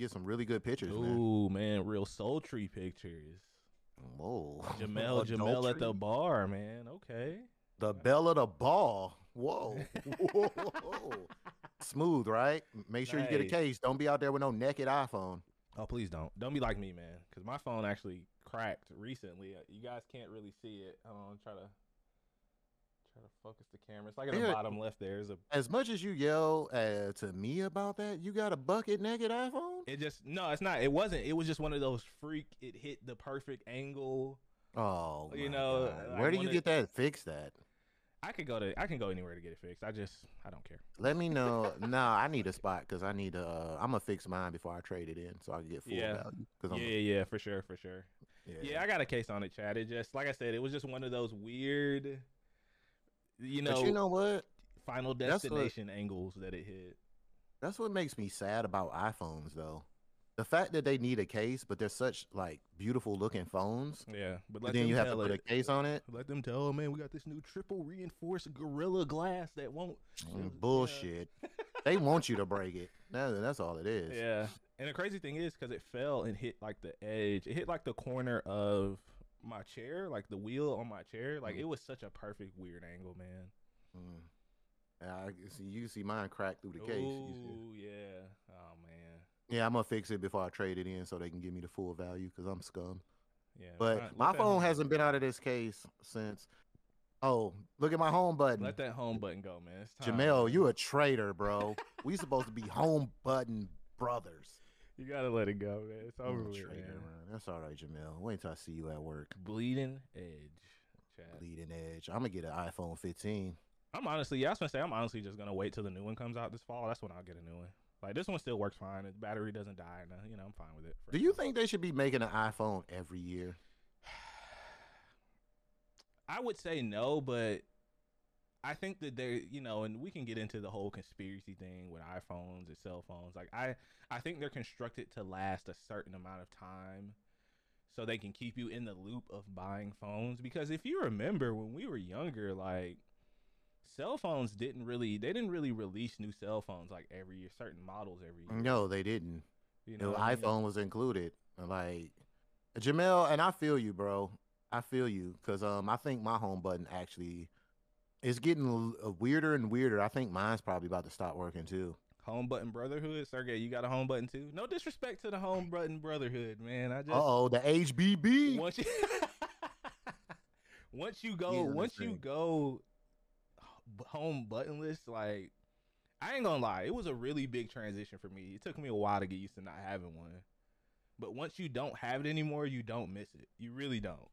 get some really good pictures, man. Ooh, man, real sultry pictures. Whoa. Jamel, Jamel at the bar, man. Okay. The bell of the ball. Whoa. Whoa. Smooth, right? Make sure you get a case. Don't be out there with no naked iPhone. Oh, please don't. Don't be like me, man. Because my phone actually cracked recently. Uh, You guys can't really see it. I don't try to try to focus the camera. It's like at the bottom left. There's a. As much as you yell uh, to me about that, you got a bucket naked iPhone? It just no, it's not. It wasn't. It was just one of those freak. It hit the perfect angle. Oh, You my know, God. I where do you wanna- get that fixed that. I could go to. I can go anywhere to get it fixed. I just. I don't care. Let me know. nah, I need a spot because I need to. Uh, I'm gonna fix mine before I trade it in, so I can get full Yeah. value. Cause Yeah, I'm, yeah, yeah, for sure, for sure. Yeah, I got a case on it, Chad. It just like I said, it was just one of those weird, you know, but you know what? final that's what- destination angles that it hit. That's what makes me sad about iPhones, though. The fact that they need a case, but they're such like beautiful looking phones. Yeah, but then you have to put a case on it. Let them tell, oh, man, we got this new triple reinforced Gorilla Glass that won't. Mm, Yeah. Bullshit. they want you to break it. That, that's all it is. Yeah, and the crazy thing is, because it fell and hit like the edge, it hit like the corner of my chair, like the wheel on my chair. Like Mm. it was such a perfect weird angle, man. Mm. Yeah, I can see you can see mine crack through the case. Ooh, yeah. Oh man. Yeah, I'm gonna fix it before I trade it in so they can give me the full value because I'm scum. Yeah. But let my phone hasn't been out of this case since. Oh, look at my home button. Let that home button go, man. It's time, Jamel, you a traitor, bro. we supposed to be home button brothers. You gotta let it go, man. It's over with, man. man. That's all right, Jamel. Wait till I see you at work. Bleeding edge, Chad. Bleeding edge. I'm gonna get an iPhone 15. I'm honestly, yeah, I was gonna say, I'm honestly just gonna wait till the new one comes out this fall. That's when I'll get a new one. Like this one still works fine. The battery doesn't die, and uh, you know I'm fine with it. Do you think they should be making an iPhone every year? I would say no, but I think that they're, you know, and we can get into the whole conspiracy thing with iPhones and cell phones. Like I, I think they're constructed to last a certain amount of time, so they can keep you in the loop of buying phones. Because if you remember when we were younger, like cell phones didn't really, they didn't really release new cell phones like every year, certain models every year. No, they didn't. you The know, I mean? iPhone was included. Like Jamel, and I feel you, bro. I feel you because um, I think my home button actually is getting uh, weirder and weirder. I think mine's probably about to stop working too. Home button brotherhood, Sergey. You got a home button too? No disrespect to the home button brotherhood, man. I just oh, the HBB. once you once you go Yeah, once you go home buttonless like i ain't gonna lie it was a really big transition for me it took me a while to get used to not having one but once you don't have it anymore you don't miss it you really don't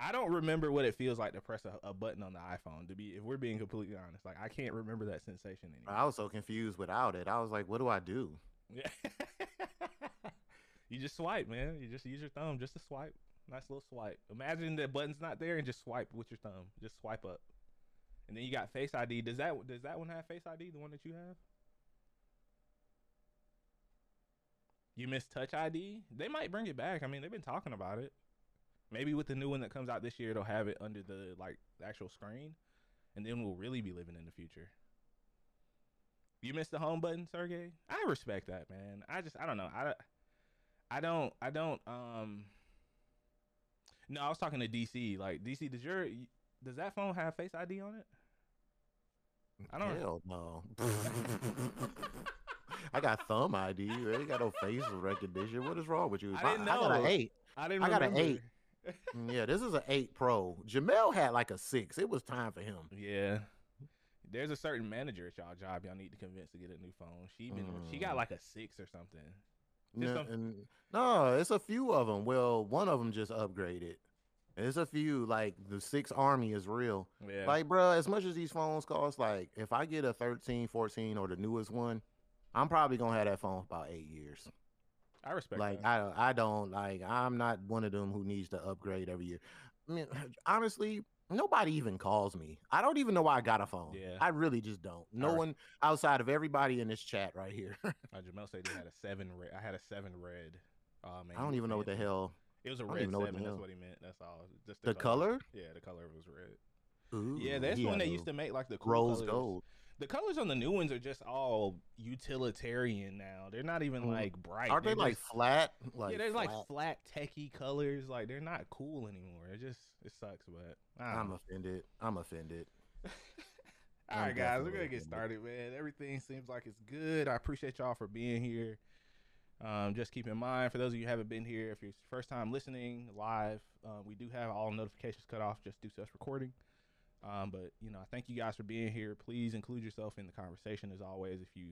i don't remember what it feels like to press a, a button on the iphone to be if we're being completely honest. Like i can't remember that sensation anymore. I was so confused without it. I was like, what do I do? yeah. You just swipe man. You just use your thumb just to swipe. Nice little swipe. Imagine that button's not there and just swipe with your thumb. Just swipe up. And then you got face id does that does that one have face id the one that you have? You miss touch id they might bring it back. I mean they've been talking about it maybe with the new one that comes out this year it'll have it under the like the actual screen and then we'll really be living in the future you missed the home button, Sergey. I respect that, man. I just, I don't know. I, I don't, I don't. Um, no, I was talking to DC. Like DC, does your, does that phone have Face ID on it? I don't- Hell no. I got thumb ID. You ain't got no face recognition. What is wrong with you? I didn't know. I got an eight. I didn't. I got an remember. eight. Mm, Yeah, this is an eight pro. Jamel had like a six. It was time for him. Yeah. There's a certain manager at y'all job y'all need to convince to get a new phone. She been, she got Mm. like a six or something. No, some- no, it's a few of them. Well, one of them just upgraded. It's a few. Like the six army is real. Yeah. Like, bro, as much as these phones cost, like if I get a 13, 14, or the newest one, I'm probably gonna have that phone for about eight years. I respect like that. I don't- I don't like I'm not one of them who needs to upgrade every year. I mean, honestly, nobody even calls me. I don't even know why I got a phone. Yeah. I really just don't. No re- one outside of everybody in this chat right here. Uh, Jamel said they had a seven red. I had a seven red. Oh man. I don't even know what the hell It was a I don't red even know what the. That's hell. what he meant. That's all. Just the color. Yeah, the color was red. Ooh, Yeah, that's he when had they used to make like the cool rose colors. gold. The colors on the new ones are just all utilitarian now. They're not even Mm. like bright. Are they like just- flat? Like yeah, they're like flat? flat techie colors. Like they're not cool anymore. It just it sucks, but I'm know. offended. I'm offended. All right, guys, we're gonna get started, man. Everything seems like it's good. I appreciate y'all for being here. Um, just keep in mind, for those of you who haven't been here, if you're first time listening live, uh, we do have all notifications cut off just due to us recording. Um, but you know, I thank you guys for being here. Please include yourself in the conversation as always. If you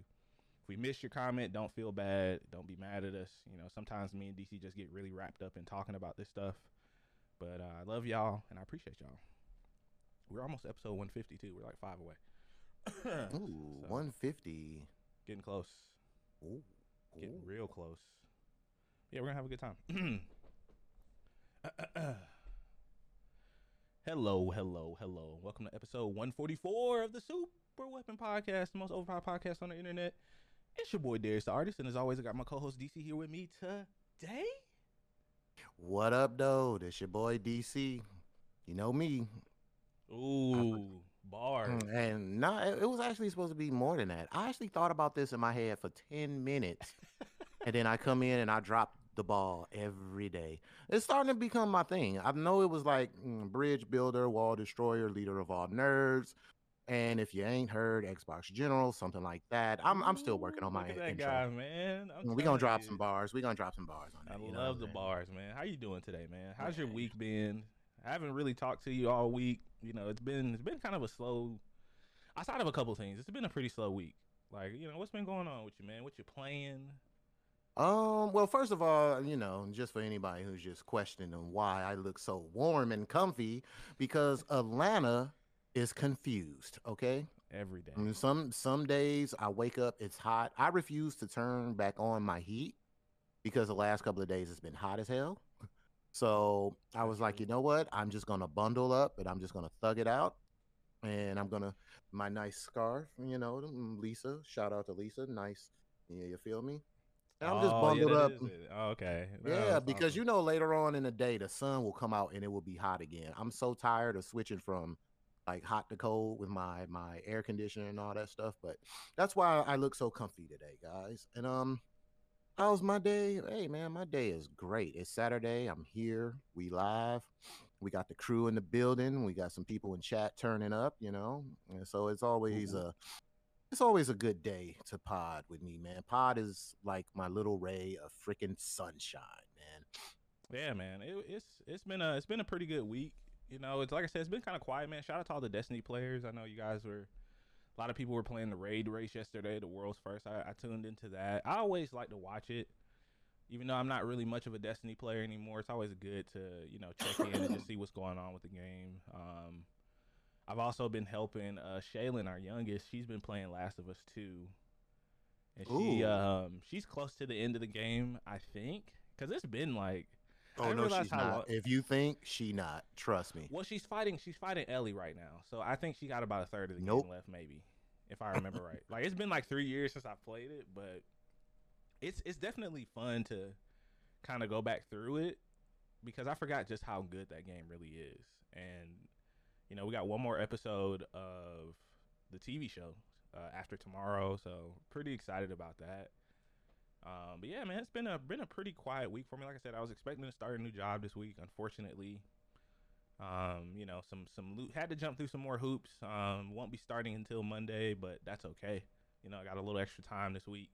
if we missed your comment, don't feel bad. Don't be mad at us. You know, sometimes me and DC just get really wrapped up in talking about this stuff. But uh, I love y'all and I appreciate y'all. We're almost episode 152. We're like five away. Ooh, So, 150. Getting close. Ooh, Getting real close. Yeah, we're gonna have a good time. hello, hello, hello. Welcome to episode 144 of the Super Weapon Podcast, the most overpowered podcast on the internet. It's your boy Darius the artist, and as always, I got my co-host DC here with me today. What up, though? It's your boy DC. You know me. Ooh, bars. Mm, And it it was actually supposed to be more than that. I actually thought about this in my head for 10 minutes. and then I come in and I drop the ball every day. It's starting to become my thing. I know it was like mm, bridge builder, wall destroyer, leader of all nerds. And if you ain't heard, Xbox General, something like that. I'm I'm still working on my look intro. guy, man. We're gonna drop you. some bars. We're gonna drop some bars on I that. you love the saying? bars, man. How you doing today, man? How's your week been? I haven't really talked to you all week. You know, it's been it's been kind of a slow. Outside of a couple things, it's been a pretty slow week. Like, you know, what's been going on with you, man? What you playing? Um, well, first of all, you know, just for anybody who's just questioning why I look so warm and comfy, because Atlanta is confused, okay? Every day. And some some days I wake up, it's hot. I refuse to turn back on my heat because the last couple of days it's been hot as hell. So I was like, you know what? I'm just gonna bundle up and I'm just gonna thug it out. And I'm gonna my nice scarf, you know, mm, Lisa. Shout out to Lisa. Nice. Yeah, you feel me? And I'm just Oh, bundled yeah, up. Oh, okay. No, Yeah, because awesome. you know later on in the day the sun will come out and it will be hot again. I'm so tired of switching from like hot to cold with my my air conditioner and all that stuff, but that's why I look so comfy today, guys. And um how's my day? Hey man, my day is great. It's Saturday. I'm here. We live. We got the crew in the building. We got some people in chat turning up, you know. And so it's always a it's always a good day to pod with me, man. Pod is like my little ray of freaking sunshine, man. Yeah, man. It, it's it's been a it's been a pretty good week. You know, it's like I said, it's been kind of quiet, man. Shout out to all the Destiny players. I know you guys were a lot of people were playing the raid race yesterday, the world's first. I, I tuned into that. I always like to watch it, even though I'm not really much of a Destiny player anymore. It's always good to you know check in and just see what's going on with the game. Um, I've also been helping uh, Shaylin, our youngest. She's been playing Last of Us two, and she Ooh. um she's close to the end of the game, I think, because it's been like I Oh didn't no, realize she's how not. long- If you think she not, trust me. well, she's fighting. She's fighting Ellie right now, so I think she got about a third of the Nope. game left, maybe, if I remember right. Like it's been like three years since I played it, but it's it's definitely fun to kind of go back through it because I forgot just how good that game really is. And you know, we got one more episode of the TV show uh, after tomorrow, so pretty excited about that. Um, but yeah, man, it's been a been a pretty quiet week for me. Like I said, I was expecting to start a new job this week. Unfortunately, um, you know, some some loot had to jump through some more hoops. Um, won't be starting until Monday, but that's okay. You know, I got a little extra time this week.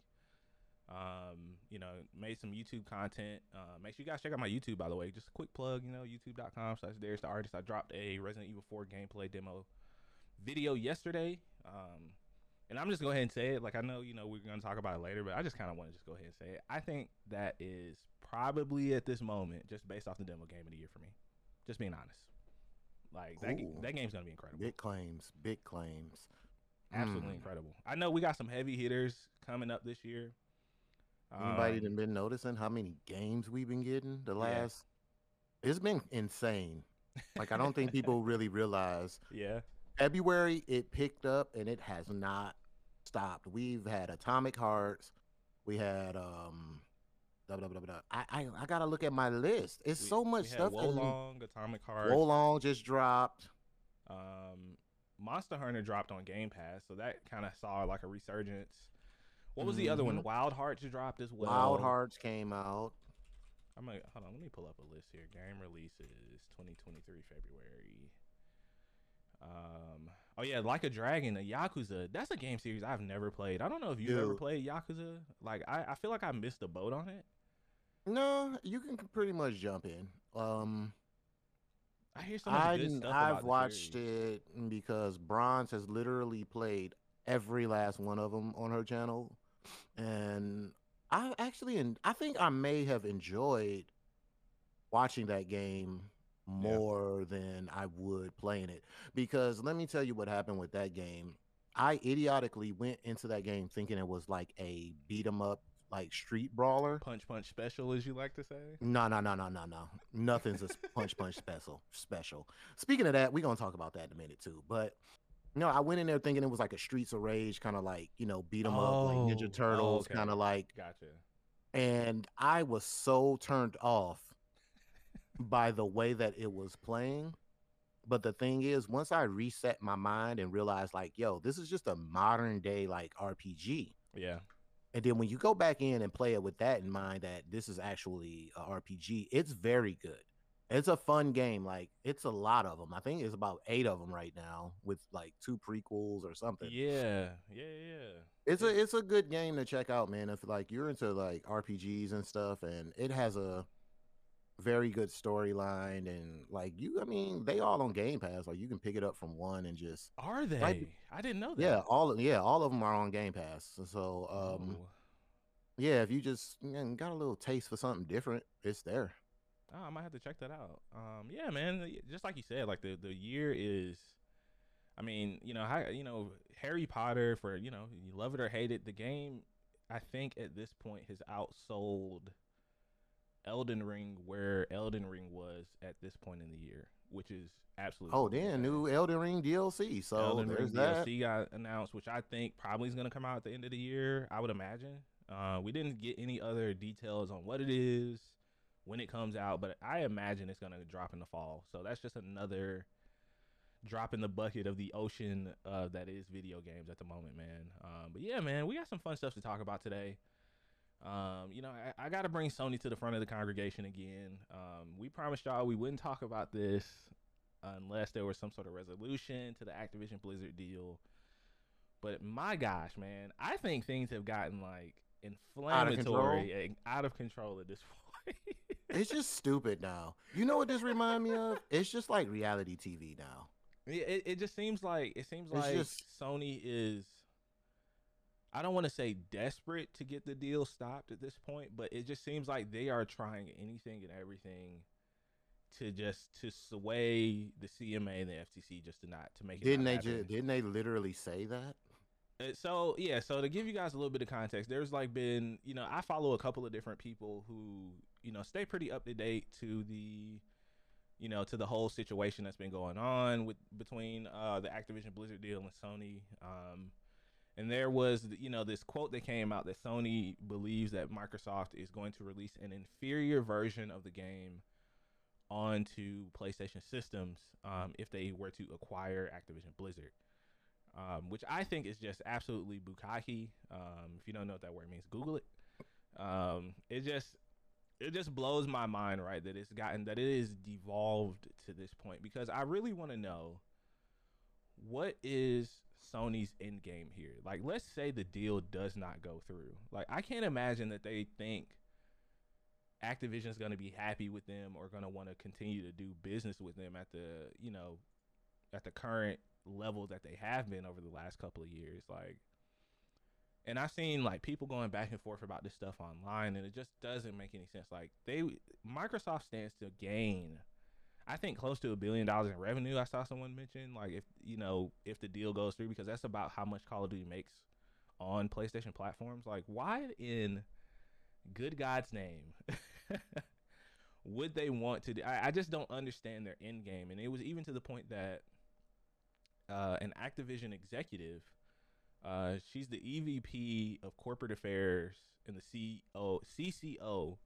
Um, you know, made some YouTube content. Uh, make sure you guys check out my YouTube, by the way. Just a quick plug, you know, youtube.com slash Darius the Artist. I dropped a Resident Evil 4 gameplay demo video yesterday. Um, and I'm just go ahead and say it. Like I know, you know, we're gonna talk about it later, but I just kind of want to just go ahead and say it. I think that is probably at this moment, just based off the demo game of the year for me. Just being honest. Like that, Ooh. that game's gonna be incredible. Big claims, big claims. Absolutely Mm. incredible. I know we got some heavy hitters coming up this year. Anybody Um, even been noticing how many games we've been getting the Yeah. last? It's been insane. Like I don't think people really realize yeah. February it picked up and it has not stopped. We've had Atomic Hearts. We had um blah, blah, blah, blah. I, I I gotta look at my list. It's We- so much stuff. Wo Long, Atomic Heart. Wo Long just dropped. Um, Monster Hunter dropped on Game Pass, so that kind of saw like a resurgence. What was the other one? Mhm. Wild Hearts dropped as well. Wild Hearts came out. I'm gonna hold on. Let me pull up a list here. Game releases 2023 February. Um. Oh yeah, like a Dragon, a Yakuza. That's a game series I've never played. I don't know if you've ever played Yakuza. Like I, I feel like I missed the boat on it. No, you can pretty much jump in. Um, I hear so much I good didn't- stuff. about I've the watched series. it because Bronze has literally played every last one of them on her channel, and I actually and I think I may have enjoyed watching that game more than I would playing it because let me tell you what happened with that game. I idiotically went into that game thinking it was like a beat 'em up like street brawler. Punch Punch Special, as you like to say. No, no, no, no, no, no. Nothing's a punch punch special. Special. Speaking of that, we're gonna talk about that in a minute too. But no, I went in there thinking it was like a Streets of Rage kind of like you know beat beat 'em up like Oh, Ninja oh, Turtles okay. kind of like, Gotcha. and I was so turned off by the way that it was playing. But the thing is, once I reset my mind and realized like, yo, this is just a modern day like RPG. Yeah. And then when you go back in and play it with that in mind, that this is actually a RPG, it's very good. It's a fun game. Like it's a lot of them. I think it's about eight of them right now, with like two prequels or something. Yeah. Yeah. Yeah. It's a it's a good game to check out, man. If like you're into like RPGs and stuff, and it has a very good storyline, and like you, I mean, they all on Game Pass. Like you can pick it up from one and just Are they? I didn't know that. yeah, all of yeah, all of them are on Game Pass. So um. Oh. Yeah, if you just you know, got a little taste for something different, it's there. Oh, I might have to check that out. Um, yeah, man. Just like you said, like the the year is. I mean, you know, how you know Harry Potter for you know you love it or hate it. The game, I think at this point has outsold Elden Ring where Elden Ring was at this point in the year, which is absolutely. Oh, then new Elden Ring DLC. So Elden Ring there's that. DLC got announced, which I think probably is going to come out at the end of the year. I would imagine. Uh, we didn't get any other details on what it is, when it comes out, but I imagine it's going to drop in the fall. So that's just another drop in the bucket of the ocean uh, that is video games at the moment, man. Um, but yeah, man, we got some fun stuff to talk about today. Um, you know, I, I got to bring Sony to the front of the congregation again. Um, we promised y'all we wouldn't talk about this unless there was some sort of resolution to the Activision Blizzard deal. But my gosh, man, I think things have gotten like inflammatory and out of control at this point. It's just stupid now. You know what this remind me of? It's just like reality TV now. It, it just seems like it seems It's like just- Sony is I don't want to say desperate to get the deal stopped at this point, but it just seems like they are trying anything and everything to just to sway the CMA and the FTC just to not to make it Didn't they? Ju- didn't they literally say that? Uh, so yeah so to give you guys a little bit of context there's like been you know i follow a couple of different people who you know stay pretty up to date to the you know to the whole situation that's been going on with between uh the activision blizzard deal and sony um and there was you know this quote that came out that sony believes that microsoft is going to release an inferior version of the game onto playstation systems um, if they were to acquire activision blizzard um, which I think is just absolutely bukkake. Um, if you don't know what that word means, Google it. Um, it just it just blows my mind, right? That it's gotten that it is devolved to this point because I really want to know what is Sony's end game here. Like, let's say the deal does not go through. Like, I can't imagine that they think Activision's going to be happy with them or going to want to continue to do business with them at the you know at the current level that they have been over the last couple of years like and i've seen like people going back and forth about this stuff online and it just doesn't make any sense like they microsoft stands to gain i think close to a billion dollars in revenue i saw someone mention like if you know if the deal goes through because that's about how much call of duty makes on playstation platforms like why in good god's name would they want to do I, I just don't understand their end game and it was even to the point that uh, an Activision executive. Uh, she's the EVP of corporate affairs and the CEO CCO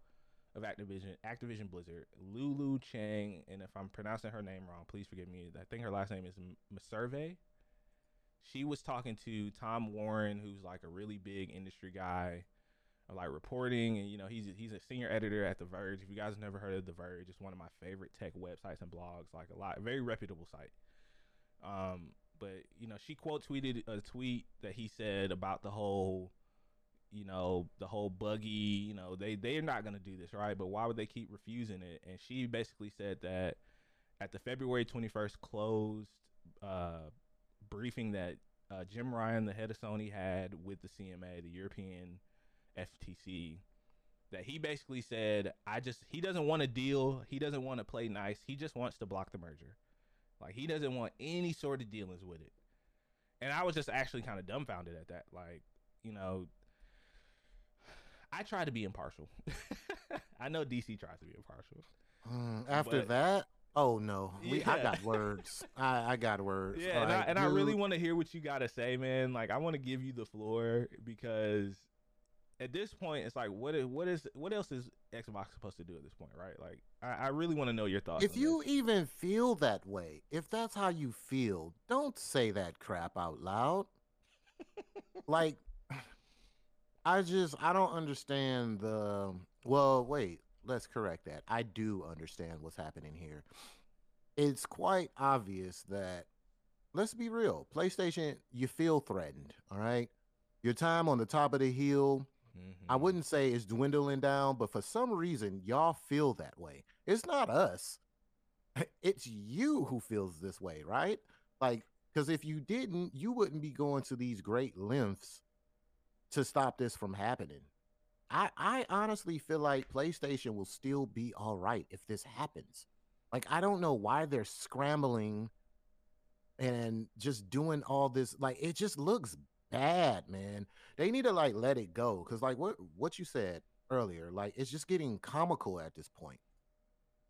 of Activision, Activision Blizzard, Lulu Cheng, and if I'm pronouncing her name wrong, please forgive me. I think her last name is Meservey. She was talking to Tom Warren, who's like a really big industry guy, like reporting, and you know he's he's a senior editor at The Verge. If you guys have never heard of The Verge, it's one of my favorite tech websites and blogs, like a lot, very reputable site. Um, but you know, she quote tweeted a tweet that he said about the whole you know the whole buggy you know they they're not to do this right? But why would they keep refusing it? And she basically said that at the february 21st closed uh, briefing that uh, jim ryan the head of sony had with the cma the european ftc that he basically said i just he doesn't want to deal. He doesn't want to play nice. He just wants to block the merger like he doesn't want any sort of dealings with it and i was just actually kind of dumbfounded at that like you know I try to be impartial. I know DC tries to be impartial. Mm, after but, that, oh no, we, yeah. I got words. I, I got words. Yeah, like, and, I, and I really want to hear what you got to say, man. Like I want to give you the floor because at this point, it's like, what is what is what else is Xbox supposed to do at this point, right? Like, I, I really want to know your thoughts. If you this. even feel that way, if that's how you feel, don't say that crap out loud. like I just I don't understand the well, wait, let's correct that. I do understand what's happening here. It's quite obvious that let's be real. PlayStation, you feel threatened, all right? Your time on the top of the hill, mm-hmm. I wouldn't say it's dwindling down, but for some reason y'all feel that way. It's not us. It's you who feels this way, right? Like cuz if you didn't, you wouldn't be going to these great lengths to stop this from happening. I I honestly feel like PlayStation will still be all right if this happens. Like I don't know why they're scrambling and just doing all this like it just looks bad, man. They need to like let it go cuz like what what you said earlier, like it's just getting comical at this point.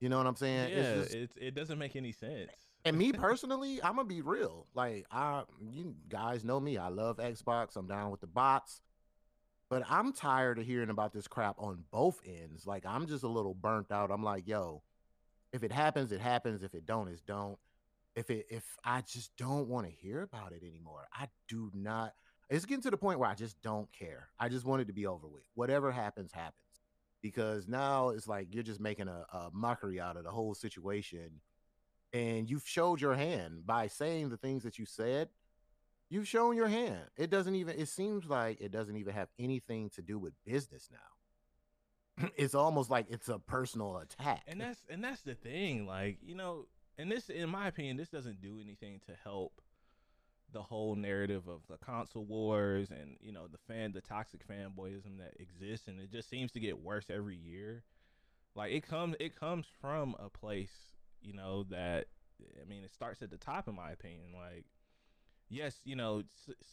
You know what I'm saying? Yeah, it's just, it's, it doesn't make any sense. and me personally, I'm gonna be real. Like I, you guys know me. I love Xbox. I'm down with the bots. But I'm tired of hearing about this crap on both ends. Like I'm just a little burnt out. I'm like, yo, if it happens, it happens. If it don't, it's don't. If it if I just don't want to hear about it anymore. I do not it's getting to the point where I just don't care. I just want it to be over with. Whatever happens, happens. Because now it's like you're just making a, a mockery out of the whole situation. And you've showed your hand by saying the things that you said You've shown your hand. It doesn't even, it seems like it doesn't even have anything to do with business now. it's almost like it's a personal attack. And that's and that's the thing. Like, you know, and this in my opinion, this doesn't do anything to help the whole narrative of the console wars and, you know, the fan the toxic fanboyism that exists and it just seems to get worse every year. Like it comes it comes from a place, you know, that I mean, it starts at the top in my opinion. Like yes, you know,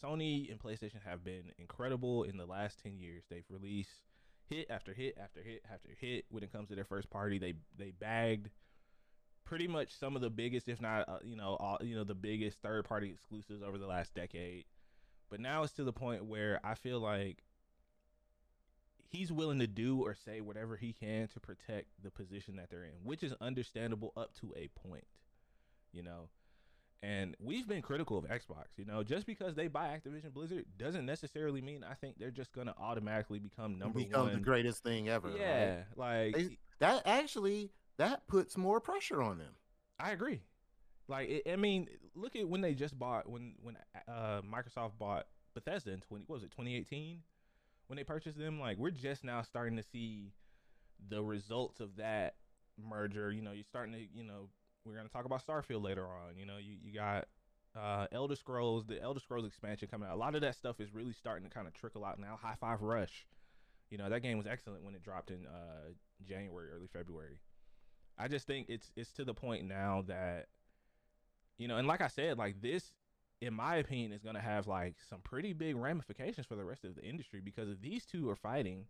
Sony and PlayStation have been incredible in the last 10 years. They've released hit after hit after hit after hit when it comes to their first party. They they bagged pretty much some of the biggest if not uh, you know, all, you know, the biggest third party exclusives over the last decade. But now it's to the point where I feel like he's willing to do or say whatever he can to protect the position that they're in, which is understandable up to a point. You know, and we've been critical of Xbox, you know, just because they buy Activision Blizzard doesn't necessarily mean I think they're just gonna automatically become number become one. the greatest thing ever. Yeah, right? like that actually that puts more pressure on them. I agree. Like it, I mean, look at when they just bought when when uh, Microsoft bought Bethesda in twenty what was it twenty eighteen when they purchased them. Like we're just now starting to see the results of that merger. You know, you're starting to you know we're gonna talk about Starfield later on. You know, you you got uh, Elder Scrolls, the Elder Scrolls expansion coming out. A lot of that stuff is really starting to kind of trickle out now. Hi-Fi Rush, you know, that game was excellent when it dropped in uh, January, early February. I just think it's it's to the point now that, you know, and like I said, like this, in my opinion, is gonna have like some pretty big ramifications for the rest of the industry because if these two are fighting,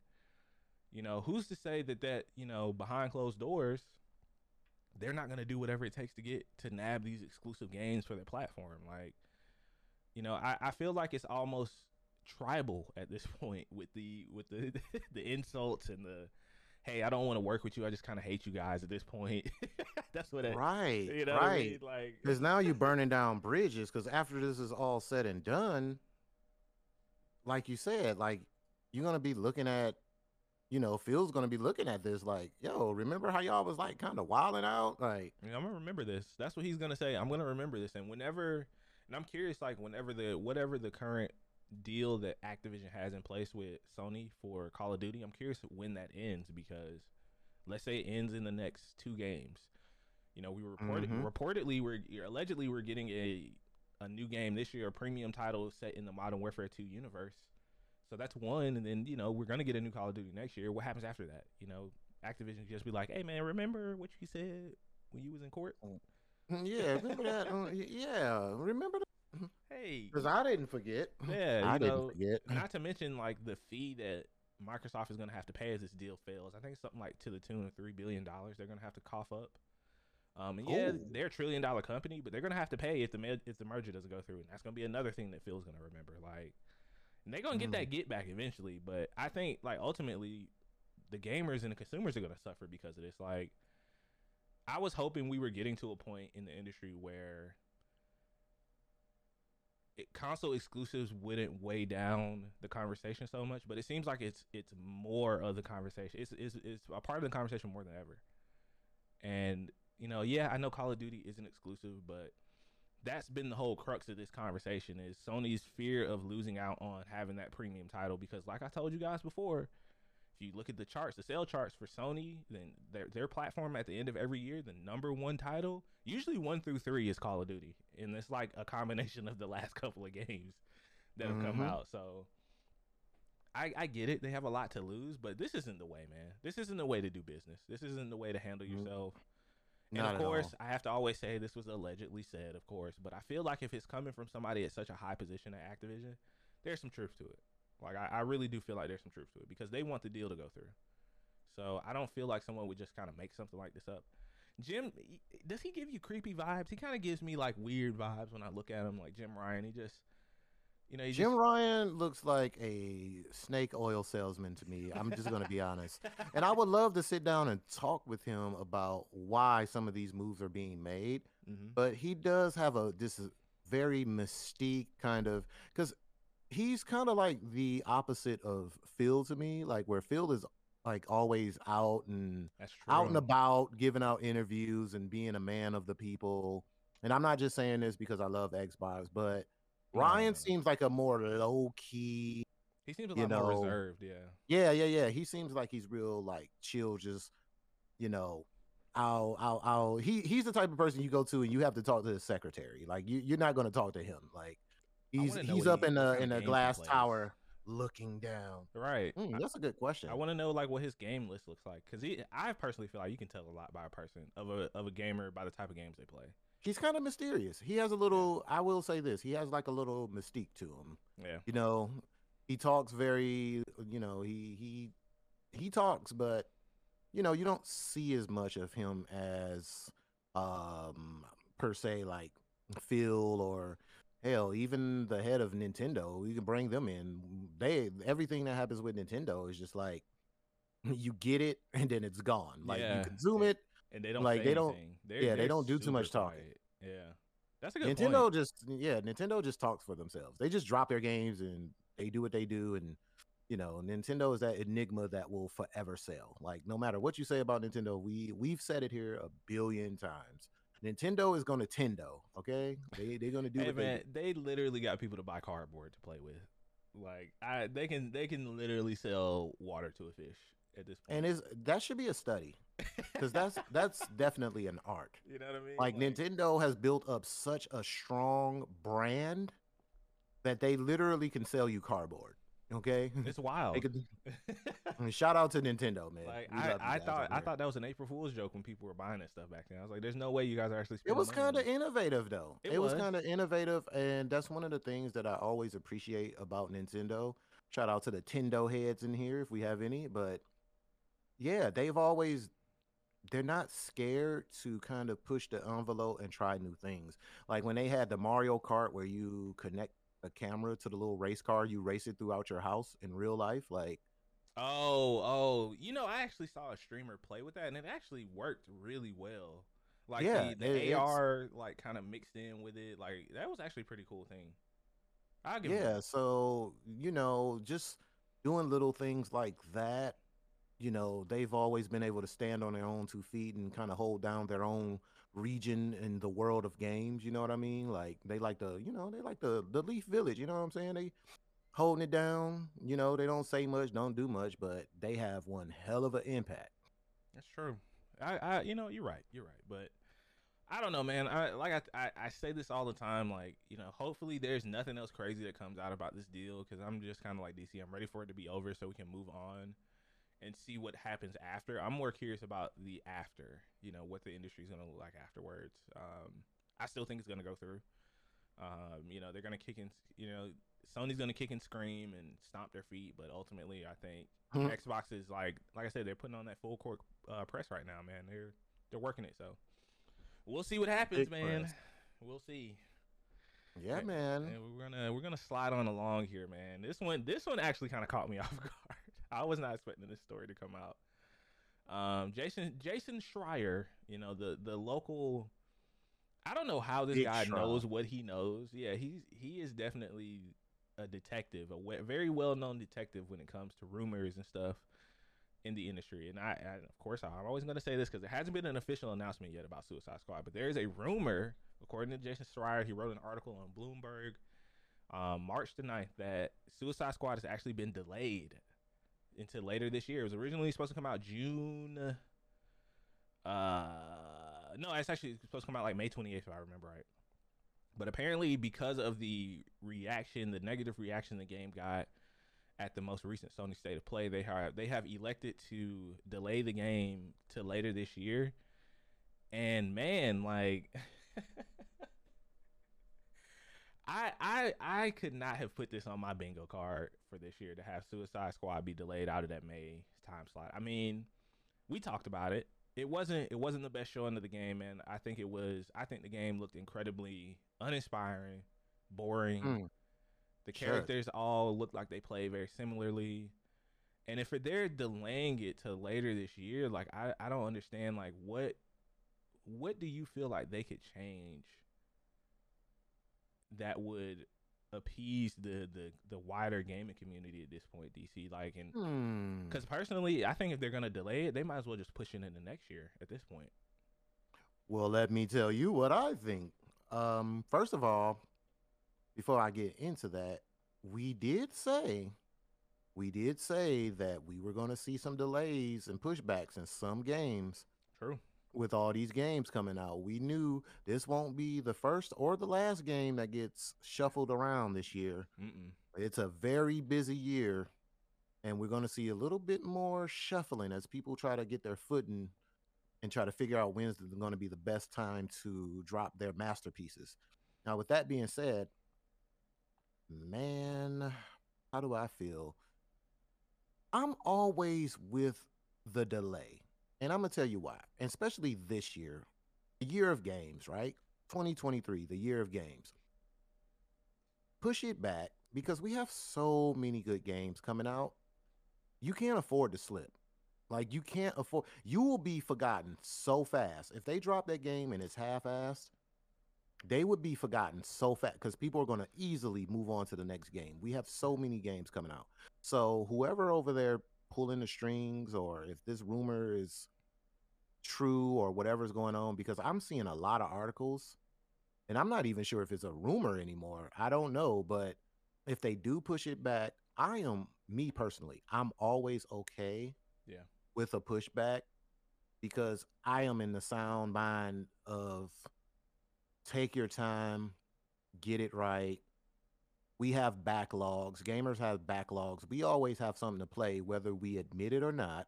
you know, who's to say that that you know behind closed doors they're not going to do whatever it takes to get to nab these exclusive games for their platform. Like, you know, I, I feel like it's almost tribal at this point with the with the the insults and the hey, I don't want to work with you. I just kind of hate you guys at this point. That's what it. right, You know, what I right. mean? like Because now you're burning down bridges. Because after this is all said and done, like you said, like you're gonna be looking at, you know, Phil's gonna be looking at this like, yo, remember how y'all was like kind of wilding out, like, I'm gonna remember this. That's what he's gonna say. I'm gonna remember this, and whenever, and I'm curious, like whenever the whatever the current deal that Activision has in place with Sony for Call of Duty, I'm curious when that ends because let's say it ends in the next two games. You know, we reported Mhm. reportedly we're allegedly we're getting a a new game this year, a premium title set in the Modern Warfare 2 universe. So that's one, and then you know we're gonna get a new Call of Duty next year. What happens after that? You know, Activision just be like, "Hey man, remember what you said when you was in court?" "Mm, yeah, remember that? Uh, yeah, remember that? Hey, Because I didn't forget. yeah, I you didn't forget. not to mention like the fee that Microsoft is going to have to pay as this deal fails. I think it's something like to the tune of three billion dollars they're going to have to cough up. Um, and yeah, Oh. they're a trillion dollar company, but they're going to have to pay if the if the merger doesn't go through, and that's going to be another thing that Phil's going to remember. Like, and they're going to get Mm. that get back eventually, but I think like ultimately, the gamers and the consumers are going to suffer because of this. Like, I was hoping we were getting to a point in the industry where console exclusives wouldn't weigh down the conversation so much, but it seems like it's it's more of the conversation. It's it's it's a part of the conversation more than ever. And you know, yeah, I know Call of Duty isn't exclusive, but that's been the whole crux of this conversation is Sony's fear of losing out on having that premium title because like I told you guys before, if you look at the charts, the sale charts for Sony, then their their platform at the end of every year, the number one title, usually one through three is Call of Duty, and it's like a combination of the last couple of games that have come Mhm. out. So I I get it; they have a lot to lose, but this isn't the way, man. This isn't the way to do business. This isn't the way to handle Nope. yourself. And Not of course. I have to always say this was allegedly said, of course, but I feel like if it's coming from somebody at such a high position at Activision, there's some truth to it. Like I, I really do feel like there's some truth to it because they want the deal to go through. So I don't feel like someone would just kind of make something like this up. Jim, does he give you creepy vibes? He kind of gives me like weird vibes when I look at him, like Jim Ryan. He just, you know, he Jim just, Ryan looks like a snake oil salesman to me. I'm just going to be honest. And I would love to sit down and talk with him about why some of these moves are being made. Mhm. But he does have a this is very mystique kind of because he's kind of like the opposite of Phil to me. Like where Phil is like always out and out and about, giving out interviews and being a man of the people. And I'm not just saying this because I love Xbox, but No, Ryan no, no. seems like a more low key. He seems a you lot more reserved. Yeah. Yeah, yeah, yeah. He seems like he's real like chill, just you know, I'll, I'll, I'll. He he's the type of person you go to and you have to talk to the secretary. Like you, you're not going to talk to him. Like he's he's up he- in kind in a glass tower looking down. Right. Mm, that's a good question. I want to know like what his game list looks like because he, I personally feel like you can tell a lot by a person of a of a gamer by the type of games they play. he's kind of mysterious. He has a little. I will say this. He has like a little mystique to him. Yeah, you know he talks very you know he he he talks but you know you don't see as much of him as um per se like phil or hell even the head of Nintendo, you can bring them in they everything that happens with nintendo is just like you get it and then it's gone like Yeah. you consume it and they don't Like, they don't- They're- yeah, they they're don't do too much talking. quiet. Yeah, that's a good Nintendo point. just yeah, Nintendo just talks for themselves. They just drop their games and they do what they do and you know, Nintendo is that enigma that will forever sell. Like no matter what you say about Nintendo, we we've said it here a billion times. Nintendo is going to Tendo, okay? They they're going to do Hey man, they they literally got people to buy cardboard to play with. Like I, they can they can literally sell water to a fish at this point. And is that should be a study cuz that's that's definitely an art. you know what I mean? Like Nintendo has built up such a strong brand that they literally can sell you cardboard, okay? it's wild. Could, shout out to Nintendo, man. Like I, I thought I thought that was an April Fool's joke when people were buying that stuff back then. I was like, "There's no way you guys are actually." it was kind of innovative though. It It, was, was. kind of innovative, and that's one of the things that I always appreciate about Nintendo. Shout out to the Tendo heads in here if we have any, but yeah, they've always they're not scared to kind of push the envelope and try new things. Like when they had the Mario Kart where you connect a camera to the little race car, you race it throughout your house in real life. Like Oh, oh, you know, I actually saw a streamer play with that, and it actually worked really well. Like Yeah, the, the it's- AR, like kind of mixed in with it. Like that was actually a pretty cool thing. I'll give Yeah, so you know, just doing little things like that, you know, they've always been able to stand on their own two feet and kind of hold down their own region in the world of games. You know what I mean? Like they like the, you know, they like the the Leaf Village. You know what I'm saying? They holding it down. You know, they don't say much, don't do much, but they have one hell of an impact. That's true. I, I, you know, you're right. You're right. But I don't know, man. I like I, I, I say this all the time. Like, you know, hopefully there's nothing else crazy that comes out about this deal because I'm just kind of like DC. I'm ready for it to be over so we can move on and see what happens after. I'm more curious about the after. You know, what the industry is gonna look like afterwards. Um, I still think it's gonna go through. Um, you know, they're gonna kick in. You know, Sony's gonna kick and scream and stomp their feet, but ultimately, I think Hmm. Xbox is like, like I said, they're putting on that full court uh, press right now, man. They're they're working it, so we'll see what happens, Big man. press. We'll see. Yeah, man. And we're gonna we're gonna slide on along here, man. This one this one actually kind of caught me off guard. I was not expecting this story to come out. Um, Jason Jason Schreier, you know the the local. I don't know how this Big guy knows what he knows. Yeah, he's he is definitely a detective, a we- very well known detective when it comes to rumors and stuff in the industry. And I, I of course, I'm always going to say this because there hasn't been an official announcement yet about Suicide Squad, but there is a rumor, according to Jason Schreier, he wrote an article on Bloomberg, um, March the 9th, that Suicide Squad has actually been delayed until later this year. It was originally supposed to come out June. Uh, no, it's actually supposed to come out like May 28th, if I remember right. But apparently, because of the reaction, the negative reaction the game got at the most recent Sony State of Play, they have they have elected to delay the game to later this year. And man, like I I I could not have put this on my bingo card for this year to have Suicide Squad be delayed out of that May time slot. I mean, we talked about it. It wasn't it wasn't the best showing of the game, and I think it was. I think the game looked incredibly uninspiring, boring. Mm. The Sure. characters all look like they play very similarly. And if they're delaying it to later this year, like I, I don't understand like what what do you feel like they could change that would appease the the the wider gaming community at this point, DC? Like and Hmm. because personally, I think if they're gonna delay it, they might as well just push it into next year at this point. Well, let me tell you what I think. Um, first of all, before I get into that, we did say, we did say that we were going to see some delays and pushbacks in some games True. With all these games coming out. We knew this won't be the first or the last game that gets shuffled around this year. Mm-mm. It's a very busy year, and we're going to see a little bit more shuffling as people try to get their footing and try to figure out when's going to be the best time to drop their masterpieces. Now, with that being said, man, how do I feel? I'm always with the delay, and I'm going to tell you why, and especially this year, the year of games, right? 2023, the year of games push it back because we have so many good games coming out. You can't afford to slip. Like you can't afford. You will be forgotten so fast if they drop that game and it's half-assed. They would be forgotten so fast because people are going to easily move on to the next game. We have so many games coming out. So whoever over there pulling the strings, or if this rumor is true or whatever's going on, because I'm seeing a lot of articles and I'm not even sure if it's a rumor anymore. I don't know, but if they do push it back, I am me personally. I'm always okay, Yeah. with a pushback because I am in the sound mind of take your time, get it right. We have backlogs. Gamers have backlogs. We always have something to play, whether we admit it or not.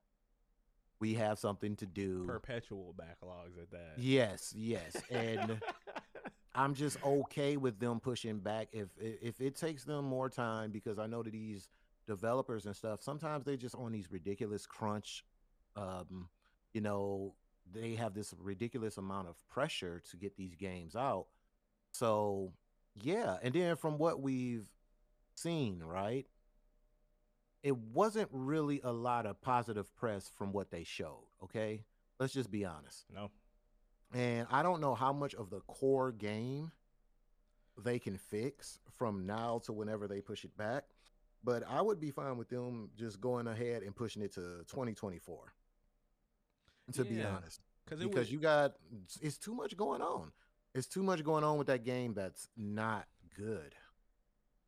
We have something to do. Perpetual backlogs at that. Yes, yes, and. I'm just okay with them pushing back if if it takes them more time because I know that these developers and stuff sometimes they just on these ridiculous crunch um you know they have this ridiculous amount of pressure to get these games out so yeah and then from what we've seen right it wasn't really a lot of positive press from what they showed. Okay, let's just be honest. No. And I don't know how much of the core game they can fix from now to whenever they push it back. But I would be fine with them just going ahead and pushing it to 2024. To be honest, Because you got it's too much going on. It's too much going on with that game that's not good.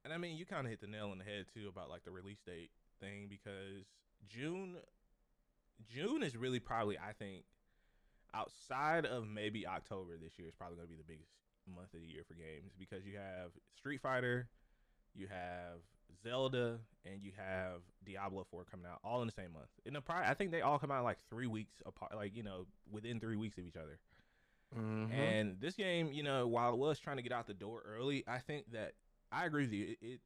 And I mean, you kind of hit the nail on the head too about like the release date thing because June, June is really probably I think outside of maybe October this year is probably going to be the biggest month of the year for games because you have Street Fighter, you have Zelda, and you have Diablo Four coming out all in the same month. In the pri- I think they all come out like three weeks apart, like you know within three weeks of each other. Mhm. And this game, you know, while it was trying to get out the door early, I think that I agree with you. It, it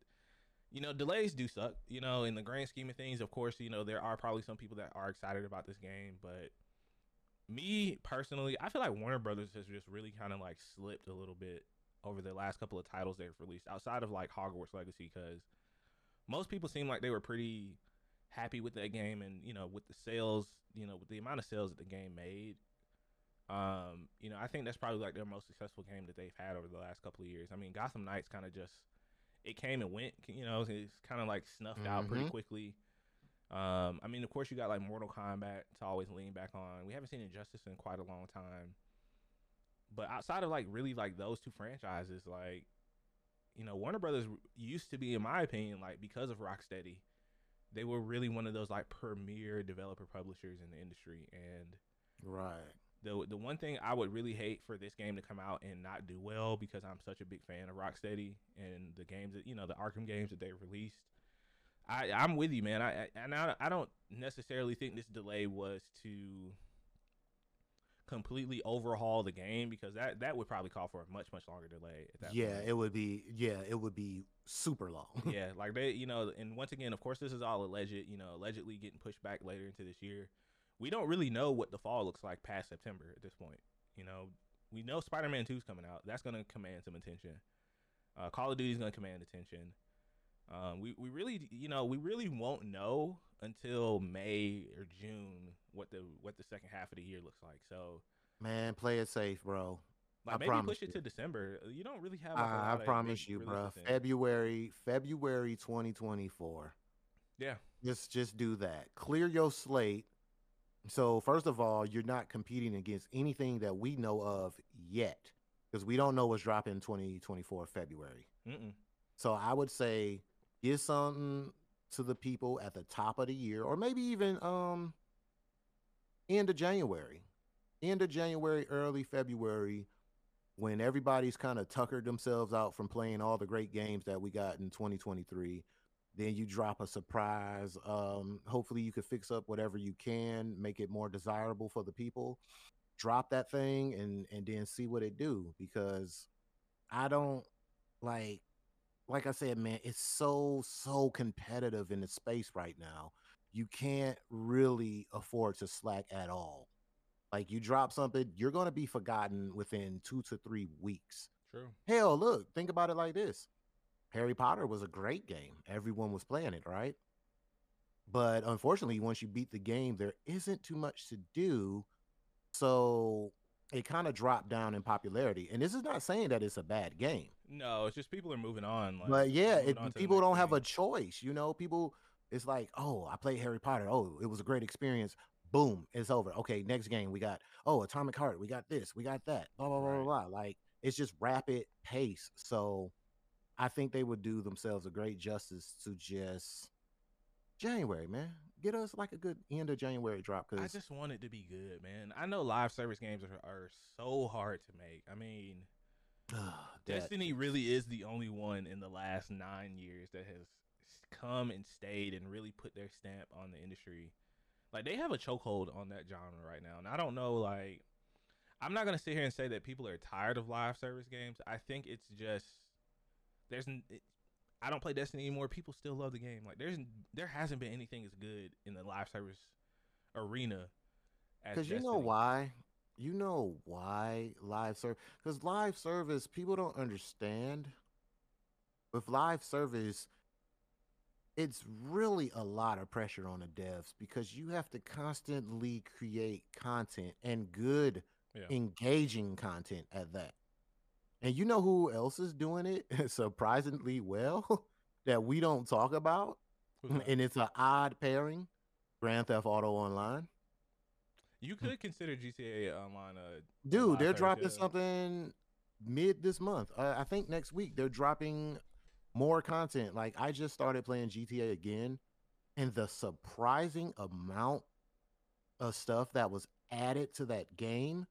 you know, delays do suck. You know, in the grand scheme of things, of course, you know, there are probably some people that are excited about this game, but me personally, I feel like Warner Brothers has just really kind of like slipped a little bit over the last couple of titles they've released outside of like Hogwarts Legacy because most people seem like they were pretty happy with that game and you know with the sales you know with the amount of sales that the game made um, you know, I think that's probably like their most successful game that they've had over the last couple of years. I mean, Gotham Knights kind of just it came and went. You know, it's kind of like snuffed out pretty Mhm. quickly. Um, I mean, of course, you got like Mortal Kombat to always lean back on. We haven't seen Injustice in quite a long time, but outside of like really like those two franchises, like you know, Warner Brothers used to be, in my opinion, like because of Rocksteady, they were really one of those like premier developer publishers in the industry, and right. The the one thing I would really hate for this game to come out and not do well because I'm such a big fan of Rocksteady and the games that you know the Arkham games that they released. I I'm with you, man. I, I and I, I don't necessarily think this delay was to completely overhaul the game because that that would probably call for a much much longer delay. At that Yeah, point. it would be. Yeah, it would be super long. yeah, like they, you know, and once again, of course, this is all alleged, you know, allegedly getting pushed back later into this year. We don't really know what the fall looks like past September at this point. You know, we know Spider Man 2 is coming out. That's going to command some attention. Uh, Call of Duty is going to command attention. Um, we, we really, you know, we really won't know until May or June what the what the second half of the year looks like. So, Man, play it safe, bro. like I maybe promise push it you. to December. You don't really have. I, I promise you, bro. February, February 2024. Yeah. Just just do that. Clear your slate. So first of all, you're not competing against anything that we know of yet, because we don't know what's dropping in 2024 February. Mm-mm. So I would say give something to the people at the top of the year, or maybe even um end of January, end of January, early February, when everybody's kind of tuckered themselves out from playing all the great games that we got in 2023. Then you drop a surprise. Um, hopefully, you can fix up whatever you can, make it more desirable for the people. Drop that thing and and then see what it do because I don't like like I said, man, it's so so competitive in the space right now. You can't really afford to slack at all. Like you drop something, you're going to be forgotten within 2 to 3 weeks. True. Hell, look, think about it like this. Harry Potter was a great game. Everyone was playing it, right? But unfortunately, once you beat the game, there isn't too much to do. So it kind of dropped down in popularity. And this is not saying that it's a bad game. No, it's just people are moving on. Like, But yeah, it, on people don't have a choice. You know, people, it's like, oh, I played Harry Potter. Oh, it was a great experience. Boom, it's over. Okay, next game we got, oh, Atomic Heart. We got this, we got that. Blah blah blah Right. blah. blah. Like it's just rapid pace. So I think they would do themselves a great justice to just January, man. Get us like a good end of January drop Cause I just want it to be good, man. I know live service games are, are so hard to make. I mean, Destiny really is the only one in the last nine years that has come and stayed and really put their stamp on the industry. Like they have a chokehold on that genre right now, and I don't know. Like, I'm not gonna sit here and say that people are tired of live service games. I think it's just there's. n- It, I don't play Destiny anymore. People still love the game. Like there's there hasn't been anything as good in the live service arena. Because you know why? You know why live service? Because live service, people don't understand. With live service, it's really a lot of pressure on the devs because you have to constantly create content and good, Yeah. engaging content at that. And you know who else is doing it surprisingly well that we don't talk about? And it's an odd pairing Grand Theft Auto Online. You could consider GTA Online a Dude, they're dropping yeah. something mid this month. Uh, I think next week they're dropping more content. Like I just started playing GTA again, and the surprising amount of stuff that was added to that game